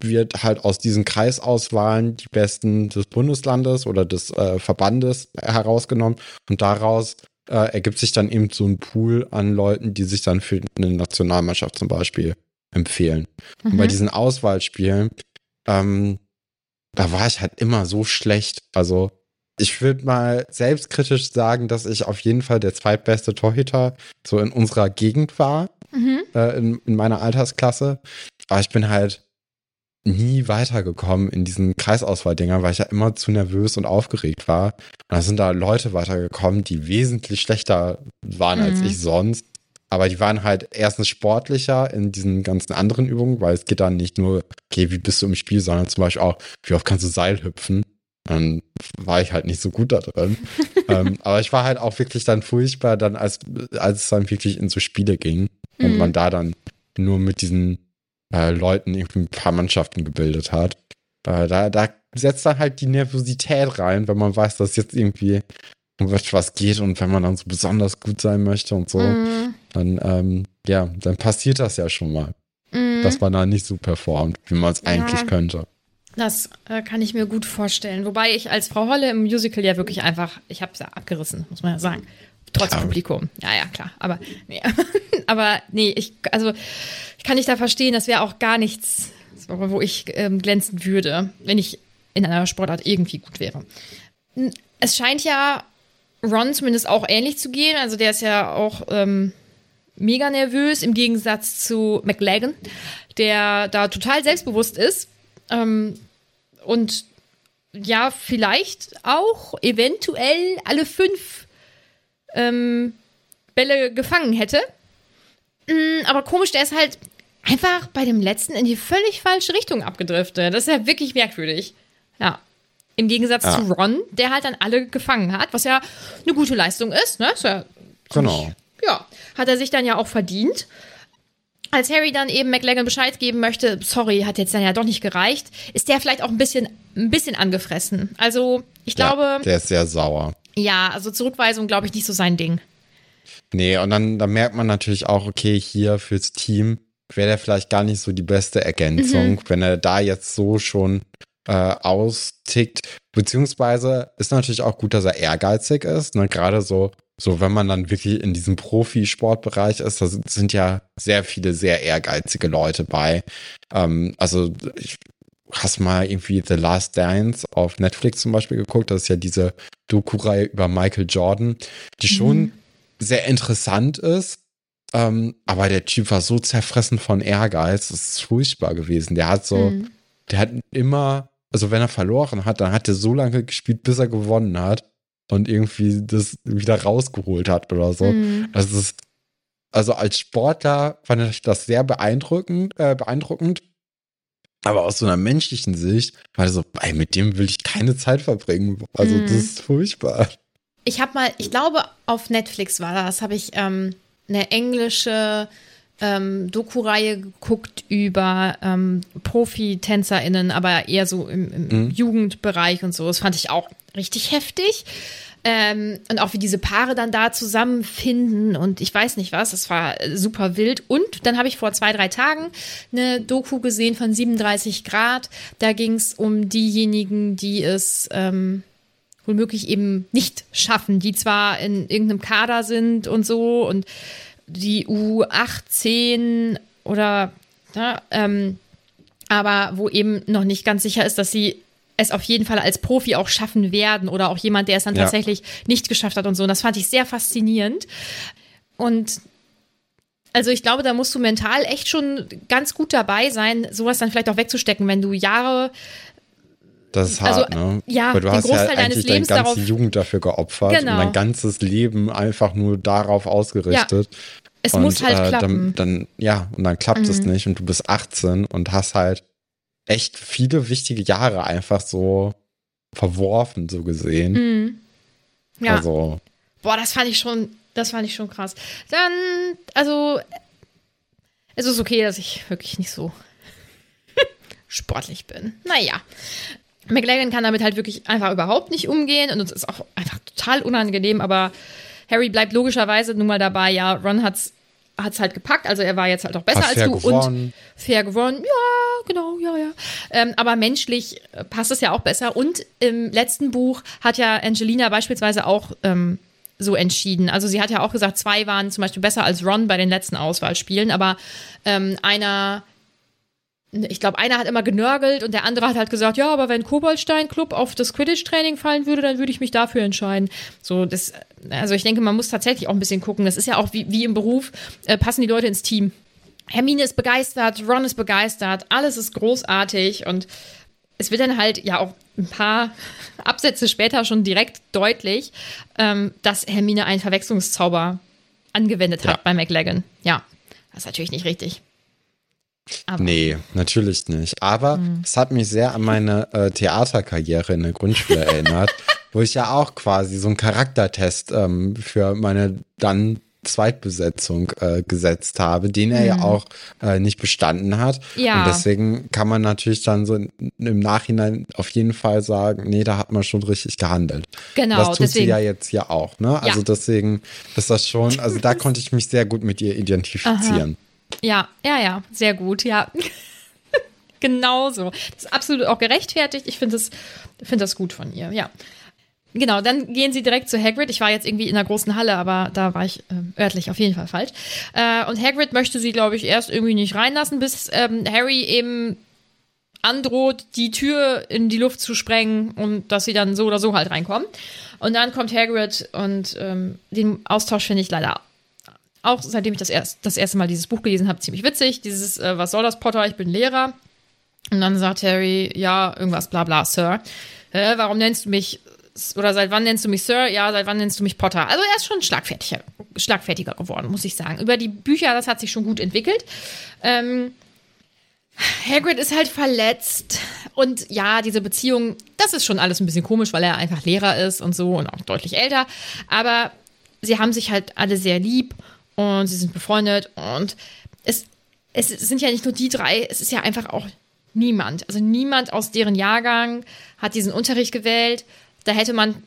wird halt aus diesen Kreisauswahlen die Besten des Bundeslandes oder des äh, Verbandes herausgenommen. Und daraus äh, ergibt sich dann eben so ein Pool an Leuten, die sich dann für eine Nationalmannschaft zum Beispiel empfehlen. Mhm. Und bei mhm. diesen Auswahlspielen, ähm, da war ich halt immer so schlecht. Also ich würde mal selbstkritisch sagen, dass ich auf jeden Fall der zweitbeste Torhüter so in unserer Gegend war, mhm. äh, in, in meiner Altersklasse. Aber ich bin halt nie weitergekommen in diesen Kreisauswahldinger, weil ich ja immer zu nervös und aufgeregt war. Und da sind da Leute weitergekommen, die wesentlich schlechter waren mhm. als ich sonst. Aber die waren halt erstens sportlicher in diesen ganzen anderen Übungen, weil es geht dann nicht nur, okay, wie bist du im Spiel, sondern zum Beispiel auch, wie oft kannst du Seil hüpfen? Dann war ich halt nicht so gut da drin. ähm, aber ich war halt auch wirklich dann furchtbar, dann als, als es dann wirklich in so Spiele ging und mhm. man da dann nur mit diesen äh, Leuten irgendwie ein paar Mannschaften gebildet hat. Äh, da, da setzt dann halt die Nervosität rein, wenn man weiß, dass jetzt irgendwie um was geht und wenn man dann so besonders gut sein möchte und so, mhm. dann, ähm, ja, dann passiert das ja schon mal. Mhm. Dass man da nicht so performt, wie man es ja. eigentlich könnte. Das äh, kann ich mir gut vorstellen. Wobei ich als Frau Holle im Musical ja wirklich einfach, ich habe es ja abgerissen, muss man ja sagen. Trotz klar. Publikum. Ja, ja, klar. Aber nee, aber nee, ich, also ich kann nicht da verstehen, das wäre auch gar nichts, wo ich ähm, glänzen würde, wenn ich in einer Sportart irgendwie gut wäre. Es scheint ja Ron zumindest auch ähnlich zu gehen. Also der ist ja auch ähm, mega nervös im Gegensatz zu McLagan, der da total selbstbewusst ist. Ähm, und ja, vielleicht auch eventuell alle fünf ähm, Bälle gefangen hätte. Mm, aber komisch, der ist halt einfach bei dem letzten in die völlig falsche Richtung abgedriftet. Das ist ja wirklich merkwürdig. Ja. Im Gegensatz ja. zu Ron, der halt dann alle gefangen hat, was ja eine gute Leistung ist, ne? Ist ja genau. Ja, hat er sich dann ja auch verdient. Als Harry dann eben McLagan Bescheid geben möchte, sorry, hat jetzt dann ja doch nicht gereicht, ist der vielleicht auch ein bisschen, ein bisschen angefressen. Also, ich glaube. Ja, der ist sehr sauer. Ja, also Zurückweisung, glaube ich, nicht so sein Ding. Nee, und dann, dann merkt man natürlich auch, okay, hier fürs Team wäre der vielleicht gar nicht so die beste Ergänzung, mhm. wenn er da jetzt so schon äh, austickt. Beziehungsweise ist natürlich auch gut, dass er ehrgeizig ist. Ne? Gerade so, so, wenn man dann wirklich in diesem Profisportbereich ist, da sind ja sehr viele sehr ehrgeizige Leute bei. Ähm, also ich hast mal irgendwie The Last Dance auf Netflix zum Beispiel geguckt. Das ist ja diese Doku-Reihe über Michael Jordan, die schon mhm. sehr interessant ist. Ähm, aber der Typ war so zerfressen von Ehrgeiz, das ist furchtbar gewesen. Der hat so, mhm. der hat immer, also wenn er verloren hat, dann hat er so lange gespielt, bis er gewonnen hat und irgendwie das wieder rausgeholt hat oder so. Mhm. Das ist, also als Sportler fand ich das sehr beeindruckend, äh, beeindruckend. Aber aus so einer menschlichen Sicht war so, ey, mit dem will ich keine Zeit verbringen. Also, mhm. das ist furchtbar. Ich habe mal, ich glaube, auf Netflix war das, habe ich ähm, eine englische ähm, Doku-Reihe geguckt über ähm, Profi-TänzerInnen, aber eher so im, im mhm. Jugendbereich und so. Das fand ich auch richtig heftig. Ähm, und auch wie diese Paare dann da zusammenfinden und ich weiß nicht was, das war super wild. Und dann habe ich vor zwei, drei Tagen eine Doku gesehen von 37 Grad. Da ging es um diejenigen, die es ähm, womöglich eben nicht schaffen, die zwar in irgendeinem Kader sind und so und die U18 oder ja, ähm, aber wo eben noch nicht ganz sicher ist, dass sie es auf jeden Fall als Profi auch schaffen werden oder auch jemand, der es dann ja. tatsächlich nicht geschafft hat und so. Und das fand ich sehr faszinierend. Und also ich glaube, da musst du mental echt schon ganz gut dabei sein, sowas dann vielleicht auch wegzustecken, wenn du Jahre das ist hart, also, ne? Ja, Weil du hast ja eigentlich deine ganze darauf, Jugend dafür geopfert genau. und dein ganzes Leben einfach nur darauf ausgerichtet. Ja. Es und, muss halt äh, klappen. Dann, dann, ja, und dann klappt mhm. es nicht und du bist 18 und hast halt echt viele wichtige Jahre einfach so verworfen, so gesehen. Mhm. Ja. Also. Boah, das fand ich schon, das fand ich schon krass. Dann, also, es ist okay, dass ich wirklich nicht so sportlich bin. Naja. McLaren kann damit halt wirklich einfach überhaupt nicht umgehen und es ist auch einfach total unangenehm, aber Harry bleibt logischerweise nun mal dabei, ja, Ron hat's hat's halt gepackt, also er war jetzt halt auch besser Hat als du gewonnen. und fair gewonnen, ja, genau, ja, ja. Ähm, aber menschlich äh, passt es ja auch besser und im letzten Buch hat ja Angelina beispielsweise auch ähm, so entschieden. Also sie hat ja auch gesagt, zwei waren zum Beispiel besser als Ron bei den letzten Auswahlspielen, aber ähm, einer ich glaube, einer hat immer genörgelt und der andere hat halt gesagt, ja, aber wenn Koboldstein Club auf das Quidditch-Training fallen würde, dann würde ich mich dafür entscheiden. So, das, also ich denke, man muss tatsächlich auch ein bisschen gucken. Das ist ja auch wie, wie im Beruf, äh, passen die Leute ins Team. Hermine ist begeistert, Ron ist begeistert, alles ist großartig und es wird dann halt ja auch ein paar Absätze später schon direkt deutlich, ähm, dass Hermine einen Verwechslungszauber angewendet hat ja. bei McLagan. Ja, das ist natürlich nicht richtig. Aber. Nee, natürlich nicht. Aber mhm. es hat mich sehr an meine äh, Theaterkarriere in der Grundschule erinnert, wo ich ja auch quasi so einen Charaktertest ähm, für meine dann Zweitbesetzung äh, gesetzt habe, den er mhm. ja auch äh, nicht bestanden hat. Ja. Und deswegen kann man natürlich dann so im Nachhinein auf jeden Fall sagen, nee, da hat man schon richtig gehandelt. Genau. Das tut deswegen. sie ja jetzt ja auch, ne? Also ja. deswegen ist das schon, also da konnte ich mich sehr gut mit ihr identifizieren. Aha. Ja, ja, ja, sehr gut, ja. Genauso. Das ist absolut auch gerechtfertigt. Ich finde das, find das gut von ihr, ja. Genau, dann gehen sie direkt zu Hagrid. Ich war jetzt irgendwie in der großen Halle, aber da war ich äh, örtlich auf jeden Fall falsch. Äh, und Hagrid möchte sie, glaube ich, erst irgendwie nicht reinlassen, bis ähm, Harry eben androht, die Tür in die Luft zu sprengen und dass sie dann so oder so halt reinkommen. Und dann kommt Hagrid und ähm, den Austausch finde ich leider auch seitdem ich das, erst, das erste Mal dieses Buch gelesen habe, ziemlich witzig. Dieses, äh, was soll das, Potter? Ich bin Lehrer. Und dann sagt Harry, ja, irgendwas, bla bla, Sir. Äh, warum nennst du mich, oder seit wann nennst du mich Sir? Ja, seit wann nennst du mich Potter? Also er ist schon schlagfertiger, schlagfertiger geworden, muss ich sagen. Über die Bücher, das hat sich schon gut entwickelt. Ähm, Hagrid ist halt verletzt und ja, diese Beziehung, das ist schon alles ein bisschen komisch, weil er einfach Lehrer ist und so und auch deutlich älter. Aber sie haben sich halt alle sehr lieb und sie sind befreundet und es, es sind ja nicht nur die drei, es ist ja einfach auch niemand. Also niemand aus deren Jahrgang hat diesen Unterricht gewählt. Da hätte man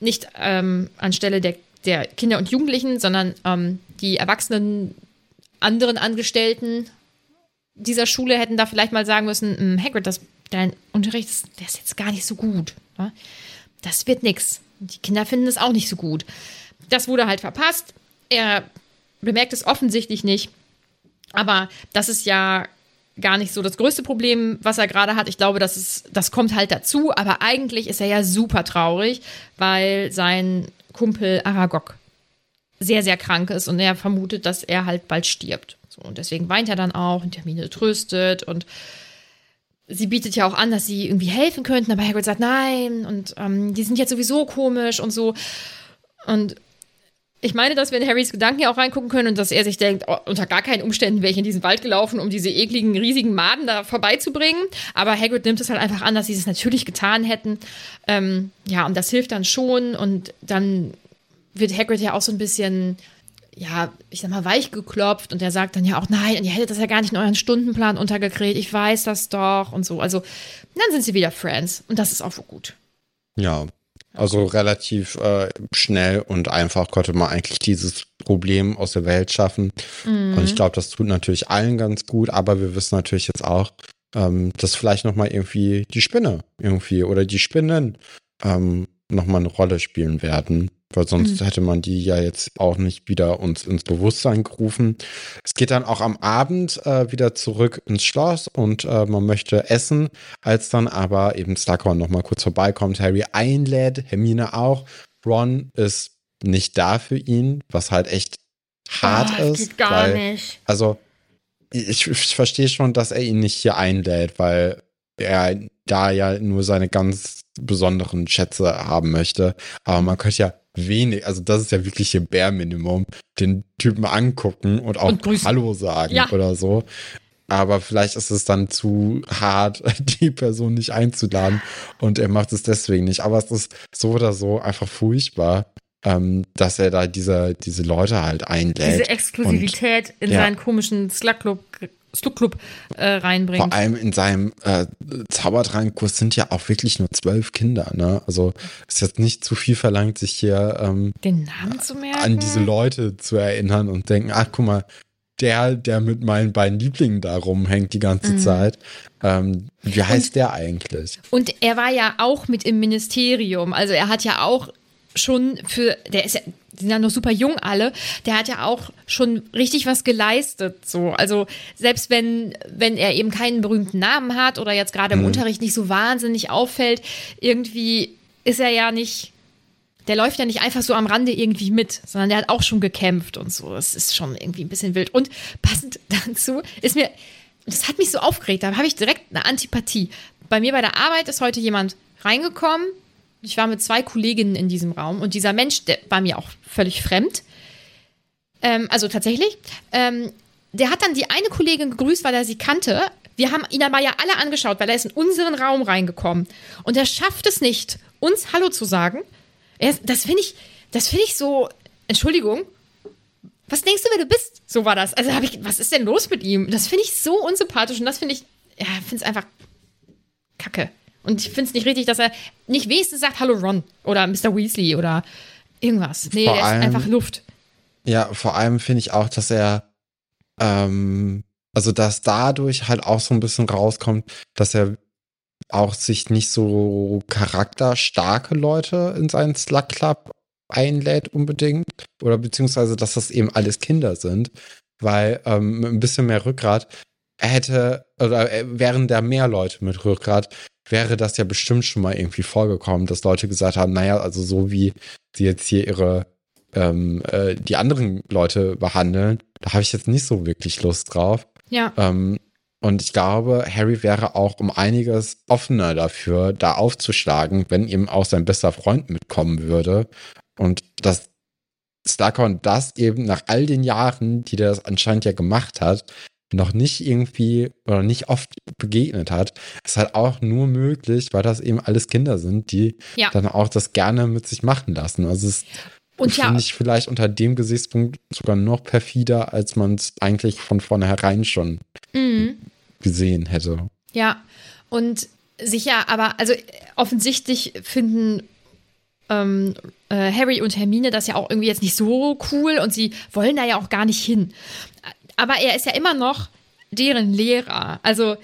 nicht ähm, anstelle der der Kinder und Jugendlichen, sondern ähm, die erwachsenen anderen Angestellten dieser Schule hätten da vielleicht mal sagen müssen, hm, Hagrid, das, dein Unterricht, der ist jetzt gar nicht so gut. Ne? Das wird nix. Die Kinder finden es auch nicht so gut. Das wurde halt verpasst. Er bemerkt es offensichtlich nicht. Aber das ist ja gar nicht so das größte Problem, was er gerade hat. Ich glaube, das, ist, das kommt halt dazu. Aber eigentlich ist er ja super traurig, weil sein Kumpel Aragog sehr, sehr krank ist und er vermutet, dass er halt bald stirbt. So, und deswegen weint er dann auch und Termine tröstet und sie bietet ja auch an, dass sie irgendwie helfen könnten, aber Hagrid sagt nein und ähm, die sind jetzt sowieso komisch und so. Und ich meine, dass wir in Harrys Gedanken ja auch reingucken können und dass er sich denkt, oh, unter gar keinen Umständen wäre ich in diesen Wald gelaufen, um diese ekligen, riesigen Maden da vorbeizubringen. Aber Hagrid nimmt es halt einfach an, dass sie es natürlich getan hätten. Ähm, ja, und das hilft dann schon. Und dann wird Hagrid ja auch so ein bisschen, ja, ich sag mal, weich geklopft. Und er sagt dann ja auch, nein, ihr hättet das ja gar nicht in euren Stundenplan untergekriegt. Ich weiß das doch und so. Also, dann sind sie wieder Friends. Und das ist auch gut. Ja, also relativ äh, schnell und einfach konnte man eigentlich dieses Problem aus der Welt schaffen. Mhm. Und ich glaube, das tut natürlich allen ganz gut, aber wir wissen natürlich jetzt auch, ähm, dass vielleicht nochmal irgendwie die Spinne irgendwie oder die Spinnen ähm, nochmal eine Rolle spielen werden weil sonst mhm. hätte man die ja jetzt auch nicht wieder uns ins Bewusstsein gerufen. Es geht dann auch am Abend äh, wieder zurück ins Schloss und äh, man möchte essen, als dann aber eben Slughorn nochmal kurz vorbeikommt, Harry einlädt, Hermine auch. Ron ist nicht da für ihn, was halt echt hart oh, ist. Geht gar weil, nicht. Also ich, ich verstehe schon, dass er ihn nicht hier einlädt, weil er da ja nur seine ganz besonderen Schätze haben möchte. Aber man könnte ja wenig, also das ist ja wirklich hier Bare Minimum, den Typen angucken und auch und Hallo sagen ja. oder so. Aber vielleicht ist es dann zu hart, die Person nicht einzuladen und er macht es deswegen nicht. Aber es ist so oder so einfach furchtbar, ähm, dass er da diese, diese Leute halt einlädt. Diese Exklusivität und, in ja. seinen komischen Slug-Club Club äh, reinbringt. Vor allem in seinem äh, Zaubertrankkurs sind ja auch wirklich nur zwölf Kinder. Ne? Also ist jetzt nicht zu viel verlangt, sich hier ähm, den Namen zu merken, an diese Leute zu erinnern und denken, ach guck mal, der, der mit meinen beiden Lieblingen da rumhängt die ganze mhm. Zeit. Ähm, wie heißt und, der eigentlich? Und er war ja auch mit im Ministerium. Also er hat ja auch schon für, der ist ja, die sind ja noch super jung alle, der hat ja auch schon richtig was geleistet. So. Also selbst wenn, wenn er eben keinen berühmten Namen hat oder jetzt gerade im mhm. Unterricht nicht so wahnsinnig auffällt, irgendwie ist er ja nicht, der läuft ja nicht einfach so am Rande irgendwie mit, sondern der hat auch schon gekämpft und so. Das ist schon irgendwie ein bisschen wild. Und passend dazu ist mir, das hat mich so aufgeregt, da habe ich direkt eine Antipathie. Bei mir bei der Arbeit ist heute jemand reingekommen, ich war mit zwei Kolleginnen in diesem Raum und dieser Mensch, der war mir auch völlig fremd. Ähm, also tatsächlich. Ähm, der hat dann die eine Kollegin gegrüßt, weil er sie kannte. Wir haben ihn aber ja alle angeschaut, weil er ist in unseren Raum reingekommen. Und er schafft es nicht, uns Hallo zu sagen. Er, das finde ich, das ich so, Entschuldigung, was denkst du, wer du bist? So war das. Also habe ich, was ist denn los mit ihm? Das finde ich so unsympathisch und das finde ich, ja, finde es einfach kacke. Und ich finde es nicht richtig, dass er nicht wenigstens sagt, hallo Ron oder Mr. Weasley oder irgendwas. Nee, vor der allem, ist einfach Luft. Ja, vor allem finde ich auch, dass er, ähm, also dass dadurch halt auch so ein bisschen rauskommt, dass er auch sich nicht so charakterstarke Leute in seinen Slug Club einlädt unbedingt. Oder beziehungsweise, dass das eben alles Kinder sind. Weil ähm, mit ein bisschen mehr Rückgrat er hätte, oder wären da mehr Leute mit Rückgrat, wäre das ja bestimmt schon mal irgendwie vorgekommen, dass Leute gesagt haben, naja, also so wie sie jetzt hier ihre ähm, äh, die anderen Leute behandeln, da habe ich jetzt nicht so wirklich Lust drauf. Ja. Ähm, und ich glaube, Harry wäre auch um einiges offener dafür, da aufzuschlagen, wenn ihm auch sein bester Freund mitkommen würde. Und dass Slughorn das eben nach all den Jahren, die der das anscheinend ja gemacht hat, noch nicht irgendwie oder nicht oft begegnet hat, ist halt auch nur möglich, weil das eben alles Kinder sind, die ja. dann auch das gerne mit sich machen lassen. Also es finde ja. ich vielleicht unter dem Gesichtspunkt sogar noch perfider, als man es eigentlich von vornherein schon mhm. gesehen hätte. Ja, und sicher, aber also offensichtlich finden ähm, äh, Harry und Hermine das ja auch irgendwie jetzt nicht so cool und sie wollen da ja auch gar nicht hin. Aber er ist ja immer noch deren Lehrer. Also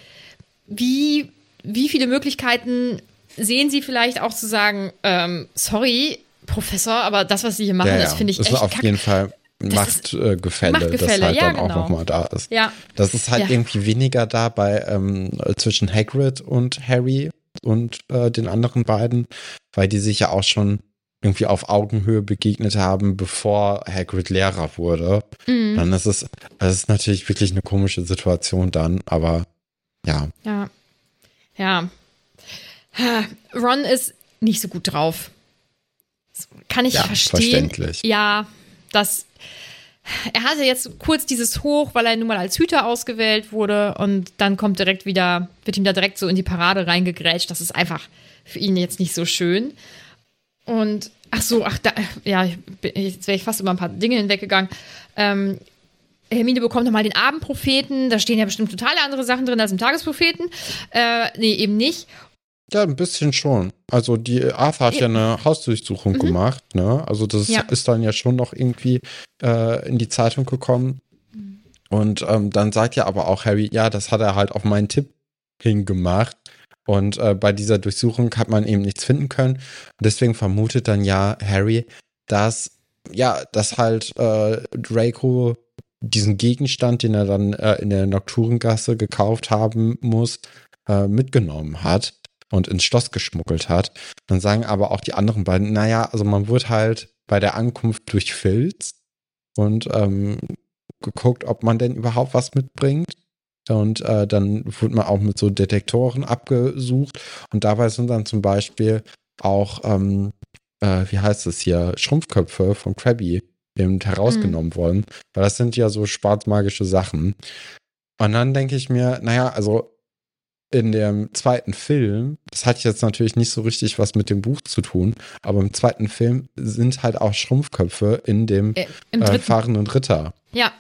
wie, wie viele Möglichkeiten sehen sie vielleicht auch zu sagen, ähm, sorry, Professor, aber das, was sie hier machen, ja, ja. das finde ich das echt ist auf jeden Fall Machtgefälle, Machtgefälle, das halt ja, dann genau. auch nochmal da ist. Ja. Das ist halt Ja. irgendwie weniger da bei ähm, zwischen Hagrid und Harry und äh, den anderen beiden, weil die sich ja auch schon irgendwie auf Augenhöhe begegnet haben, bevor Hagrid Lehrer wurde. Mhm. Dann ist es, es ist natürlich wirklich eine komische Situation dann, aber ja. Ja. Ja. Ron ist nicht so gut drauf. Das kann ich Ja, verstehen. verständlich. Ja, das. Er hatte jetzt kurz dieses Hoch, weil er nun mal als Hüter ausgewählt wurde und dann kommt direkt wieder, wird ihm da direkt so in die Parade reingegrätscht. Das ist einfach für ihn jetzt nicht so schön. Und ach so, ach da, ja, jetzt wäre ich fast über ein paar Dinge hinweggegangen. Ähm, Hermine bekommt nochmal den Abendpropheten. Da stehen ja bestimmt total andere Sachen drin als im Tagespropheten. Äh, nee, eben nicht. Ja, ein bisschen schon. Also die Arthur hat ja, eine Hausdurchsuchung gemacht, ne? Also das Ja. ist dann ja schon noch irgendwie äh, in die Zeitung gekommen. Und ähm, dann sagt ja aber auch Harry, ja, das hat er halt auf meinen Tipp hingemacht. Und äh, bei dieser Durchsuchung hat man eben nichts finden können. Und deswegen vermutet dann ja Harry, dass ja, dass halt äh, Draco diesen Gegenstand, den er dann äh, in der Nocturengasse gekauft haben muss, äh, mitgenommen hat und ins Schloss geschmuggelt hat. Dann sagen aber auch die anderen beiden, naja, also man wurde halt bei der Ankunft durchfilzt und ähm, geguckt, ob man denn überhaupt was mitbringt. Und äh, dann wurde man auch mit so Detektoren abgesucht. Und dabei sind dann zum Beispiel auch, ähm, äh, wie heißt es hier, Schrumpfköpfe von Krabby eben herausgenommen worden. Weil das sind ja so schwarzmagische Sachen. Und dann denke ich mir, naja, also in dem zweiten Film, das hat jetzt natürlich nicht so richtig was mit dem Buch zu tun, aber im zweiten Film sind halt auch Schrumpfköpfe in dem Äh, äh, fahrenden Ritter. ja.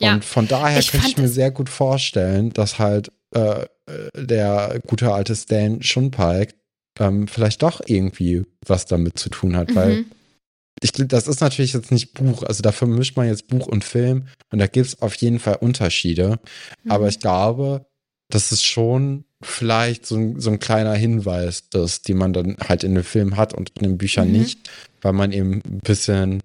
Ja. Und von daher Ich könnte ich mir es- sehr gut vorstellen, dass halt äh, der gute alte Stan Schunpike ähm, vielleicht doch irgendwie was damit zu tun hat, weil Mhm. ich glaube, das ist natürlich jetzt nicht Buch, also dafür mischt man jetzt Buch und Film und da gibt es auf jeden Fall Unterschiede. Mhm. Aber ich glaube, das ist schon vielleicht so ein, so ein kleiner Hinweis, dass, die man dann halt in den Film hat und in den Büchern Mhm. nicht, weil man eben ein bisschen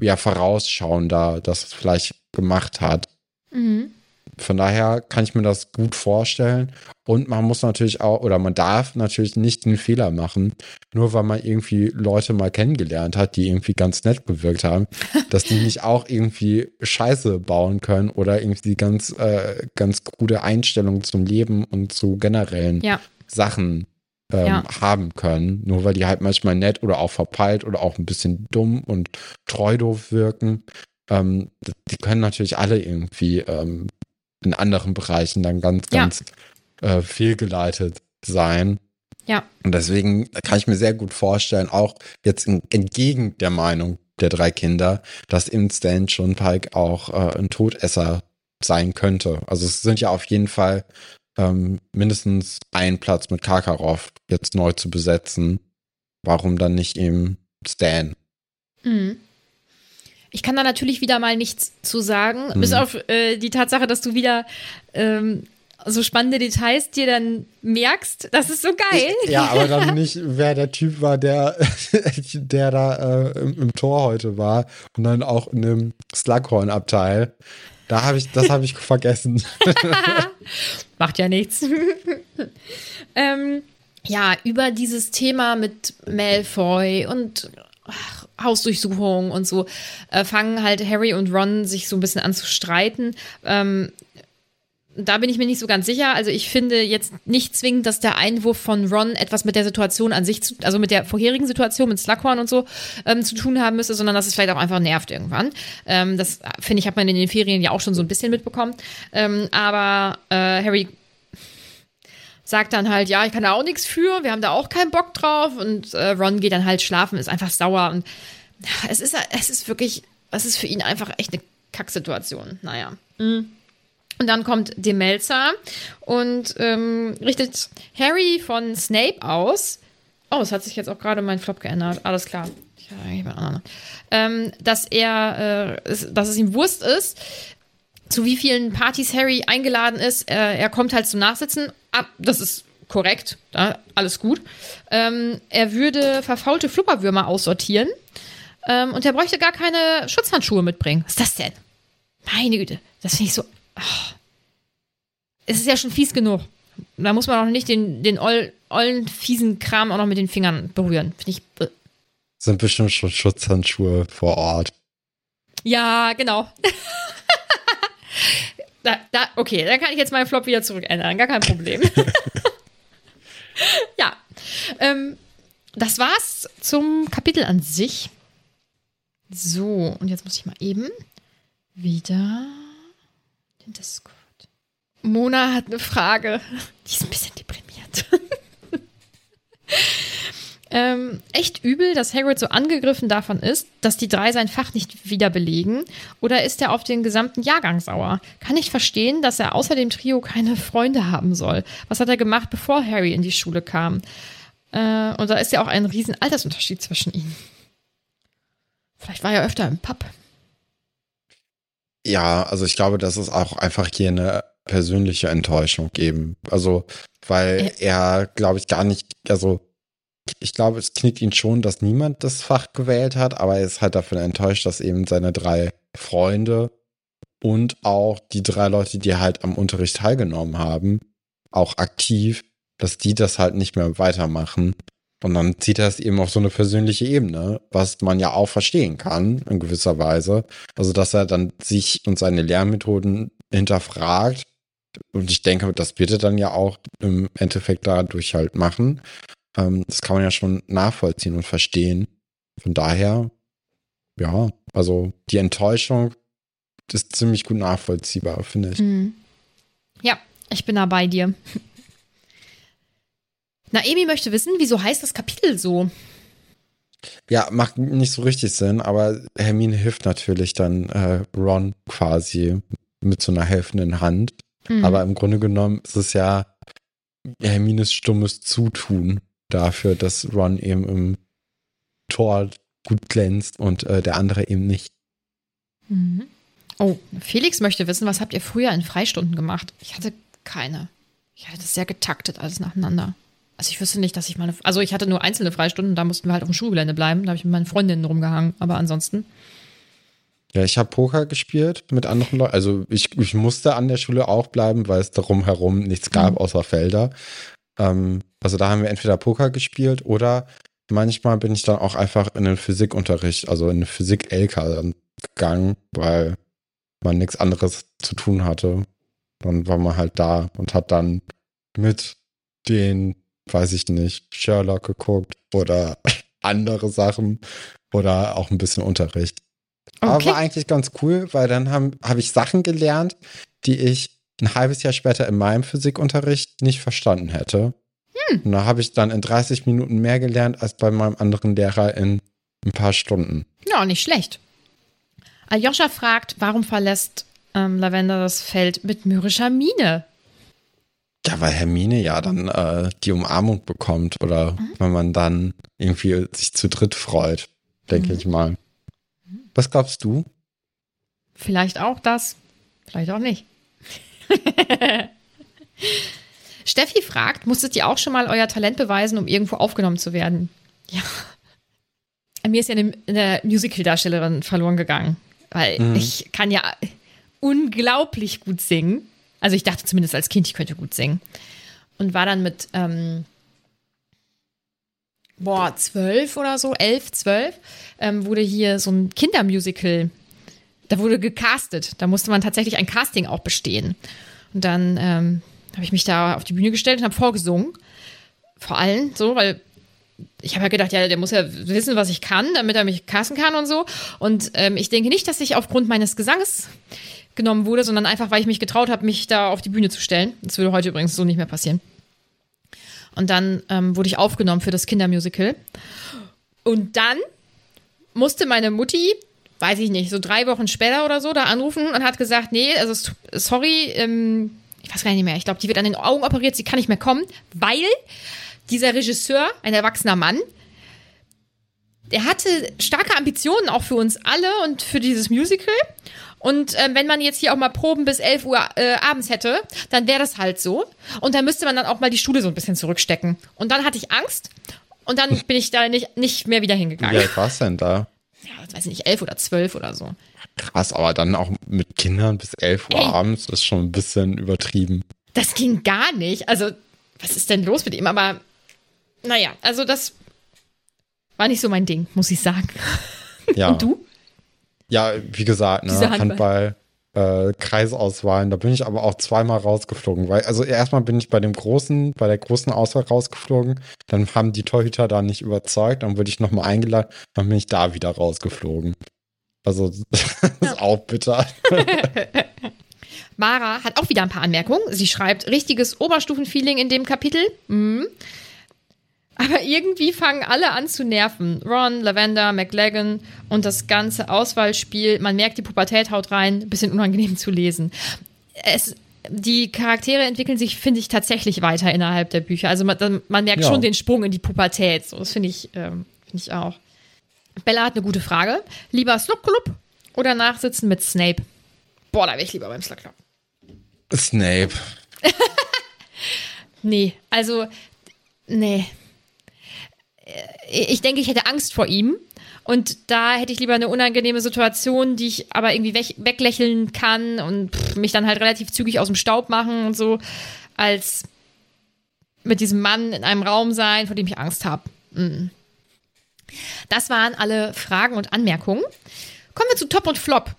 ja vorausschauender das vielleicht gemacht hat. Mhm. Von daher kann ich mir das gut vorstellen. Und man muss natürlich auch, oder man darf natürlich nicht den Fehler machen, nur weil man irgendwie Leute mal kennengelernt hat, die irgendwie ganz nett gewirkt haben, dass die nicht auch irgendwie Scheiße bauen können oder irgendwie ganz, äh, ganz gute Einstellungen zum Leben und zu generellen Ja. Sachen ähm, Ja. haben können, nur weil die halt manchmal nett oder auch verpeilt oder auch ein bisschen dumm und treu doof wirken. Ähm, die können natürlich alle irgendwie ähm, in anderen Bereichen dann ganz, Ja. ganz äh, fehlgeleitet sein. Ja. Und deswegen kann ich mir sehr gut vorstellen, auch jetzt in, entgegen der Meinung der drei Kinder, dass eben Stan Schunpike auch äh, ein Todesser sein könnte. Also es sind ja auf jeden Fall ähm, mindestens ein Platz mit Karkaroff jetzt neu zu besetzen. Warum dann nicht eben Stan? Mhm. Ich kann da natürlich wieder mal nichts zu sagen, Mhm. bis auf äh, die Tatsache, dass du wieder ähm, so spannende Details dir dann merkst. Das ist so geil. Ja, aber dann nicht, wer der Typ war, der, der da äh, im, im Tor heute war und dann auch in dem Slughorn-Abteil. Da habe ich, das habe ich vergessen. Macht ja nichts. ähm, ja, über dieses Thema mit Malfoy und ach, Hausdurchsuchung und so äh, fangen halt Harry und Ron sich so ein bisschen an zu streiten. Ähm, da bin ich mir nicht so ganz sicher. Also ich finde jetzt nicht zwingend, dass der Einwurf von Ron etwas mit der Situation an sich, zu, also mit der vorherigen Situation mit Slughorn und so ähm, zu tun haben müsste, sondern dass es vielleicht auch einfach nervt irgendwann. Ähm, das finde ich, hat man in den Ferien ja auch schon so ein bisschen mitbekommen. Ähm, aber äh, Harry sagt dann halt, ja, ich kann da auch nichts für, wir haben da auch keinen Bock drauf und äh, Ron geht dann halt schlafen, ist einfach sauer und ja, es ist, es ist wirklich, es ist für ihn einfach echt eine Kacksituation. Naja. Mhm. Und dann kommt Demelza und ähm, richtet Harry von Snape aus. Oh, es hat sich jetzt auch gerade mein Flop geändert. Alles klar. Ich ähm, dass er, äh, dass es ihm Wurst ist, zu wie vielen Partys Harry eingeladen ist. Äh, er kommt halt zum Nachsitzen. Ah, das ist korrekt. Da, alles gut. Ähm, er würde verfaulte Flupperwürmer aussortieren. Ähm, und er bräuchte gar keine Schutzhandschuhe mitbringen. Was ist das denn? Meine Güte. Das finde ich so. Oh. Es ist ja schon fies genug. Da muss man auch nicht den, den oll, ollen, fiesen Kram auch noch mit den Fingern berühren. Finde ich. Äh. Sind bestimmt schon Schutzhandschuhe vor Ort. Ja, genau. da, da, okay, dann kann ich jetzt meinen Flop wieder zurückändern. Gar kein Problem. ja. Ähm, das war's zum Kapitel an sich. So, und jetzt muss ich mal eben wieder den Discord. Mona hat eine Frage. Die ist ein bisschen ähm, echt übel, dass Hagrid so angegriffen davon ist, dass die drei sein Fach nicht wieder belegen. Oder ist er auf den gesamten Jahrgang sauer? Kann ich verstehen, dass er außer dem Trio keine Freunde haben soll. Was hat er gemacht, bevor Harry in die Schule kam? Äh, und da ist ja auch ein riesen Altersunterschied zwischen ihnen. Vielleicht war er öfter im Pub. Ja, also ich glaube, das ist auch einfach hier eine persönliche Enttäuschung geben. Also, weil er, glaube ich, gar nicht, also ich glaube, es knickt ihn schon, dass niemand das Fach gewählt hat, aber er ist halt davon enttäuscht, dass eben seine drei Freunde und auch die drei Leute, die halt am Unterricht teilgenommen haben, auch aktiv, dass die das halt nicht mehr weitermachen. Und dann zieht er es eben auf so eine persönliche Ebene, was man ja auch verstehen kann, in gewisser Weise. Also, dass er dann sich und seine Lehrmethoden hinterfragt und ich denke, das wird er dann ja auch im Endeffekt dadurch halt machen. Ähm, das kann man ja schon nachvollziehen und verstehen. Von daher, ja, also die Enttäuschung ist ziemlich gut nachvollziehbar, finde ich. Mhm. Ja, ich bin da bei dir. Naemi möchte wissen, wieso heißt das Kapitel so? Ja, macht nicht so richtig Sinn, aber Hermine hilft natürlich dann äh, Ron quasi mit so einer helfenden Hand. Mhm. Aber im Grunde genommen ist es ja Hermines stummes Zutun dafür, dass Ron eben im Tor gut glänzt und äh, der andere eben nicht. Mhm. Oh, Felix möchte wissen, was habt ihr früher in Freistunden gemacht? Ich hatte keine. Ich hatte das sehr getaktet, alles nacheinander. Also ich wüsste nicht, dass ich meine. Also ich hatte nur einzelne Freistunden, da mussten wir halt auf dem Schulgelände bleiben. Da habe ich mit meinen Freundinnen rumgehangen. Aber ansonsten. Ja, ich habe Poker gespielt mit anderen Leuten. Also ich, ich musste an der Schule auch bleiben, weil es darum herum nichts gab mhm. außer Felder. Ähm, also da haben wir entweder Poker gespielt oder manchmal bin ich dann auch einfach in den Physikunterricht, also in den Physik-LK gegangen, weil man nichts anderes zu tun hatte. Dann war man halt da und hat dann mit den, weiß ich nicht, Sherlock geguckt oder andere Sachen oder auch ein bisschen Unterricht. Okay. Aber war eigentlich ganz cool, weil dann habe hab ich Sachen gelernt, die ich ein halbes Jahr später in meinem Physikunterricht nicht verstanden hätte. Hm. Und da habe ich dann in 30 Minuten mehr gelernt als bei meinem anderen Lehrer in ein paar Stunden. Ja, nicht schlecht. Aljoscha fragt, warum verlässt ähm, Lavender das Feld mit mürrischer Miene? Ja, weil Hermine ja dann äh, die Umarmung bekommt oder mhm. wenn man dann irgendwie sich zu dritt freut, denke mhm. ich mal. Was glaubst du? Vielleicht auch das, vielleicht auch nicht. Steffi fragt, musstet ihr auch schon mal euer Talent beweisen, um irgendwo aufgenommen zu werden? Ja. Mir ist ja eine, eine Musical-Darstellerin verloren gegangen, weil mhm. ich kann ja unglaublich gut singen. Also ich dachte zumindest als Kind, ich könnte gut singen. Und war dann mit, ähm, boah, zwölf oder so, elf, zwölf, ähm, wurde hier so ein Kindermusical, da wurde gecastet. Da musste man tatsächlich ein Casting auch bestehen. Und dann ähm, habe ich mich da auf die Bühne gestellt und habe vorgesungen. Vor allem so, weil ich habe ja gedacht, ja, der muss ja wissen, was ich kann, damit er mich casten kann und so. Und ähm, ich denke nicht, dass ich aufgrund meines Gesanges genommen wurde, sondern einfach, weil ich mich getraut habe, mich da auf die Bühne zu stellen. Das würde heute übrigens so nicht mehr passieren. Und dann ähm, wurde ich aufgenommen für das Kindermusical. Und dann musste meine Mutti, weiß ich nicht, so drei Wochen später oder so, da anrufen und hat gesagt, nee, also sorry, ähm, ich weiß gar nicht mehr, ich glaube, die wird an den Augen operiert, sie kann nicht mehr kommen, weil dieser Regisseur, ein erwachsener Mann, der hatte starke Ambitionen auch für uns alle und für dieses Musical. Und äh, wenn man jetzt hier auch mal Proben bis 11 Uhr äh, abends hätte, dann wäre das halt so. Und dann müsste man dann auch mal die Schule so ein bisschen zurückstecken. Und dann hatte ich Angst. Und dann bin ich da nicht, nicht mehr wieder hingegangen. Wie alt war's denn da? Ja, weiß ich nicht, elf oder zwölf oder so. Krass, aber dann auch mit Kindern bis 11 Uhr Ey. abends ist schon ein bisschen übertrieben. Das ging gar nicht. Also, was ist denn los mit ihm? Aber, naja, also das war nicht so mein Ding, muss ich sagen. Ja. Und du? Ja, wie gesagt, ne, Handball. Handball, äh, Kreisauswahlen, da bin ich aber auch zweimal rausgeflogen. Weil, also erstmal bin ich bei dem großen, bei der großen Auswahl rausgeflogen. Dann haben die Torhüter da nicht überzeugt, dann wurde ich nochmal eingeladen, dann bin ich da wieder rausgeflogen. Also, das ist auch bitter. Mara hat auch wieder ein paar Anmerkungen. Sie schreibt, richtiges Oberstufenfeeling in dem Kapitel. Mhm. Aber irgendwie fangen alle an zu nerven. Ron, Lavender, McLagan und das ganze Auswahlspiel. Man merkt, die Pubertät haut rein. Bisschen unangenehm zu lesen. Es, die Charaktere entwickeln sich, finde ich, tatsächlich weiter innerhalb der Bücher. Also man, man merkt Ja. schon den Sprung in die Pubertät. So, das finde ich, ähm, finde ich auch. Bella hat eine gute Frage. Lieber Slug Club oder nachsitzen mit Snape? Boah, da wäre ich lieber beim Slug Club. Snape. Nee, also, nee. Ich denke, ich hätte Angst vor ihm. Und da hätte ich lieber eine unangenehme Situation, die ich aber irgendwie weg, weglächeln kann und pff, mich dann halt relativ zügig aus dem Staub machen und so, als mit diesem Mann in einem Raum sein, vor dem ich Angst habe. Das waren alle Fragen und Anmerkungen. Kommen wir zu Top und Flop.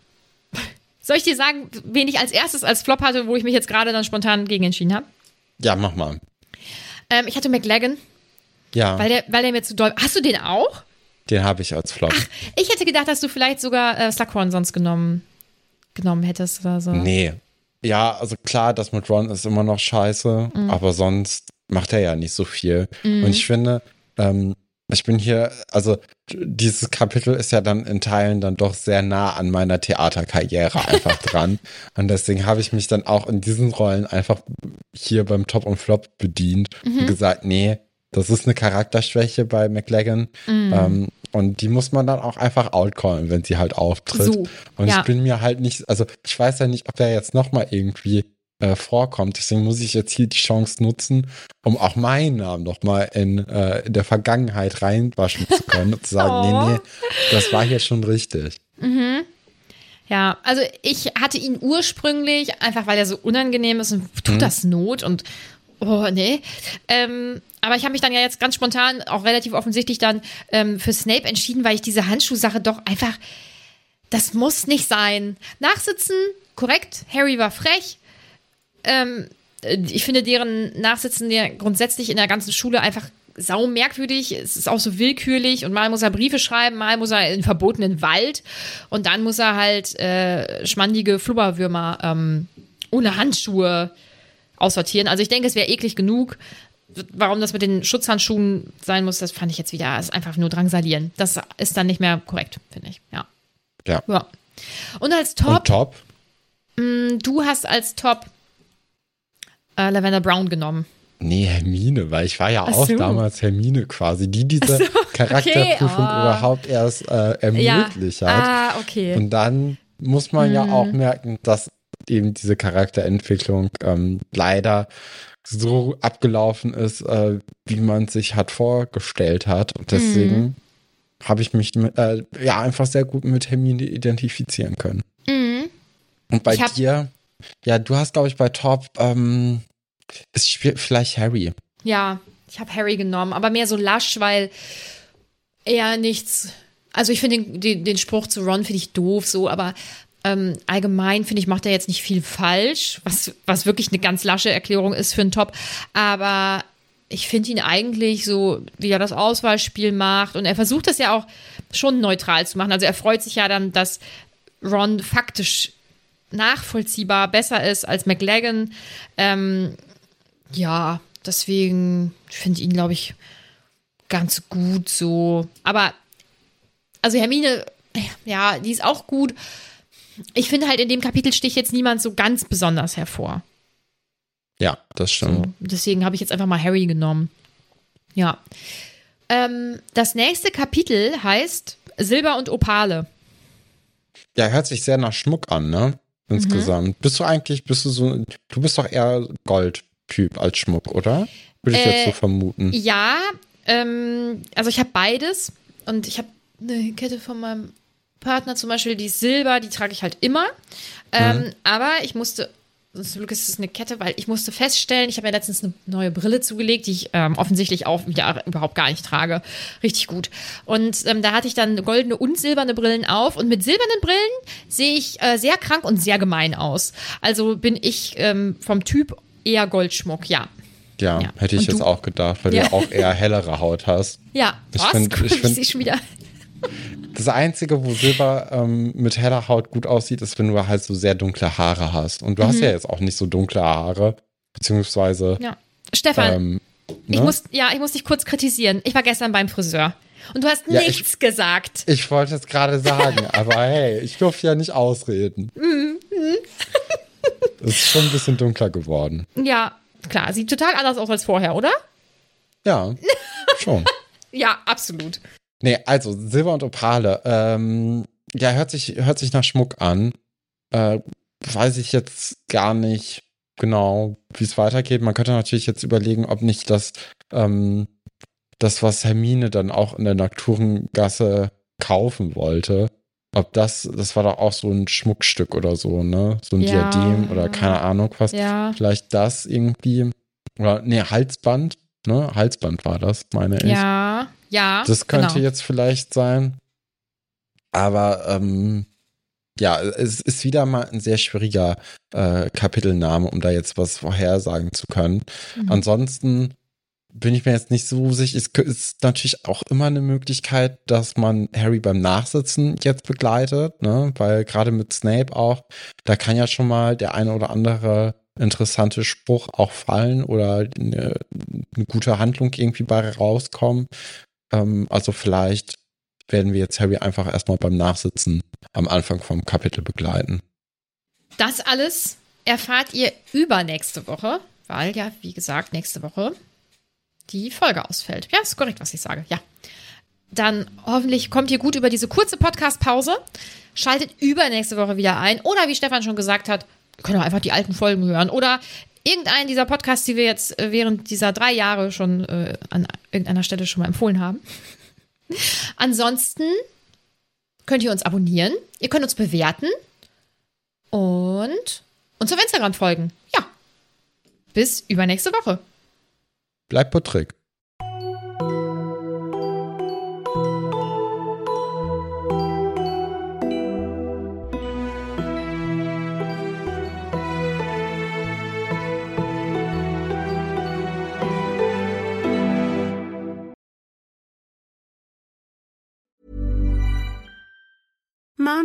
Soll ich dir sagen, wen ich als erstes als Flop hatte, wo ich mich jetzt gerade dann spontan gegen entschieden habe? Ja, mach mal. Ähm, ich hatte McLagan, Ja, weil der, weil der mir zu doll. Hast du den auch? den habe ich als Flop. Ich hätte gedacht, dass du vielleicht sogar äh, Slughorn sonst genommen, genommen hättest oder so. Nee. Ja, also klar, das mit Ron ist immer noch scheiße, Mhm. aber sonst macht er ja nicht so viel. Und ich finde, ähm, ich bin hier, also dieses Kapitel ist ja dann in Teilen dann doch sehr nah an meiner Theaterkarriere einfach dran. Und deswegen habe ich mich dann auch in diesen Rollen einfach hier beim Top und Flop bedient Mhm. und gesagt, nee, das ist eine Charakterschwäche bei McLagan. Mhm. Ähm, und die muss man dann auch einfach outcallen, wenn sie halt auftritt. So, und ja. ich bin mir halt nicht, also ich weiß ja nicht, ob der jetzt nochmal irgendwie äh, vorkommt. Deswegen muss ich jetzt hier die Chance nutzen, um auch meinen Namen nochmal in, äh, in der Vergangenheit reinwaschen zu können und zu sagen, Oh. nee, nee, das war hier schon richtig. Ja, also ich hatte ihn ursprünglich, einfach weil er so unangenehm ist und tut Mhm. das Not und oh nee. Ähm, aber ich habe mich dann ja jetzt ganz spontan, auch relativ offensichtlich dann ähm, für Snape entschieden, weil ich diese Handschuhsache doch einfach, das muss nicht sein. Nachsitzen, korrekt, Harry war frech. Ähm, äh, ich finde deren Nachsitzen ja grundsätzlich in der ganzen Schule einfach sau merkwürdig. Es ist auch so willkürlich und mal muss er Briefe schreiben, mal muss er in den verbotenen Wald und dann muss er halt äh, schmandige Flubberwürmer ähm, ohne Handschuhe aussortieren. Also ich denke, es wäre eklig genug. Warum das mit den Schutzhandschuhen sein muss, das fand ich jetzt wieder, ist einfach nur drangsalieren. Das ist dann nicht mehr korrekt, finde ich. Ja. Ja. ja. Und als Top, Und top? du hast als Top äh, Lavender Brown genommen. Nee, Hermine, weil ich war ja Ach auch so. damals Hermine quasi, die diese Charakterprüfung okay, oh. überhaupt erst äh, ermöglicht hat. Ah, okay. Und dann muss man ja auch merken, dass eben diese Charakterentwicklung ähm, leider so abgelaufen ist, äh, wie man sich hat vorgestellt hat. Und deswegen habe ich mich mit, äh, ja einfach sehr gut mit Hermine identifizieren können. Und bei dir, ja, du hast, glaube ich, bei Top, ähm, ist vielleicht Harry. Ja, ich habe Harry genommen, aber mehr so lasch, weil er nichts. Also ich finde den, den, den Spruch zu Ron finde ich doof, so, aber ähm, allgemein finde ich, macht er jetzt nicht viel falsch, was, was wirklich eine ganz lasche Erklärung ist für einen Top. Aber ich finde ihn eigentlich so, wie er das Auswahlspiel macht. Und er versucht das ja auch schon neutral zu machen. Also er freut sich ja dann, dass Ron faktisch nachvollziehbar besser ist als McLagan. Ähm, ja, deswegen finde ich ihn, glaube ich, ganz gut so. Aber, also Hermine, ja, die ist auch gut. Ich finde halt, in dem Kapitel sticht jetzt niemand so ganz besonders hervor. Ja, das stimmt. So, deswegen habe ich jetzt einfach mal Harry genommen. Ja. Ähm, das nächste Kapitel heißt Silber und Opale. Ja, hört sich sehr nach Schmuck an, ne? Insgesamt. Mhm. Bist du eigentlich, bist du so, du bist doch eher Goldtyp als Schmuck, oder? Würde ich äh, jetzt so vermuten. Ja, ähm, also ich habe beides und ich habe eine Kette von meinem Partner zum Beispiel, die ist Silber, die trage ich halt immer. Ähm, mhm. Aber ich musste zum Glück ist es eine Kette, weil ich musste feststellen, ich habe mir letztens eine neue Brille zugelegt, die ich ähm, offensichtlich auch ja, überhaupt gar nicht trage. Richtig gut. Und ähm, da hatte ich dann goldene und silberne Brillen auf. Und mit silbernen Brillen sehe ich äh, sehr krank und sehr gemein aus. Also bin ich ähm, vom Typ eher Goldschmuck, ja. Ja, ja. hätte ich und jetzt du? auch gedacht, weil ja. du auch eher hellere Haut hast. Ja, ich finde, ich, find, ich schon wieder. Das Einzige, wo Silber ähm, mit heller Haut gut aussieht, ist, wenn du halt so sehr dunkle Haare hast. Und du mhm. hast ja jetzt auch nicht so dunkle Haare, beziehungsweise. Ja. Stefan, ähm, ne? ich muss, ja, ich muss dich kurz kritisieren. Ich war gestern beim Friseur. Und du hast ja, nichts ich, gesagt. Ich wollte es gerade sagen, aber hey, ich durfte ja nicht ausreden. Mhm. Es ist schon ein bisschen dunkler geworden. Ja, klar. Sieht total anders aus als vorher, oder? Ja, schon. ja, absolut. Nee, also Silber und Opale. Ähm, ja, hört sich, hört sich nach Schmuck an. Äh, weiß ich jetzt gar nicht genau, wie es weitergeht. Man könnte natürlich jetzt überlegen, ob nicht das, ähm, das, was Hermine dann auch in der Nocturengasse kaufen wollte, ob das, das war doch auch so ein Schmuckstück oder so, ne? So ein ja. Diadem oder keine Ahnung was. Ja. Vielleicht das irgendwie. Oder, nee, Halsband, ne? Halsband war das, meine ich. Ja. Ja. Das könnte genau. jetzt vielleicht sein. Aber ähm, ja, es ist wieder mal ein sehr schwieriger äh, Kapitelname, um da jetzt was vorhersagen zu können. Mhm. Ansonsten bin ich mir jetzt nicht so sicher. Es ist natürlich auch immer eine Möglichkeit, dass man Harry beim Nachsitzen jetzt begleitet, ne? Weil gerade mit Snape auch, da kann ja schon mal der eine oder andere interessante Spruch auch fallen oder eine, eine gute Handlung irgendwie bei rauskommen. Ähm, also vielleicht werden wir jetzt Harry einfach erstmal beim Nachsitzen am Anfang vom Kapitel begleiten. Das alles erfahrt ihr übernächste Woche, weil ja, wie gesagt, nächste Woche die Folge ausfällt. Ja, ist korrekt, was ich sage. Ja. Dann hoffentlich kommt ihr gut über diese kurze Podcast-Pause. Schaltet übernächste Woche wieder ein. Oder wie Stefan schon gesagt hat, könnt ihr einfach die alten Folgen hören. Oder irgendeinen dieser Podcasts, die wir jetzt äh, während dieser drei Jahre schon äh, an irgendeiner Stelle schon mal empfohlen haben. Ansonsten könnt ihr uns abonnieren, ihr könnt uns bewerten und uns auf Instagram folgen. Ja. Bis übernächste Woche. Bleibt Patrick.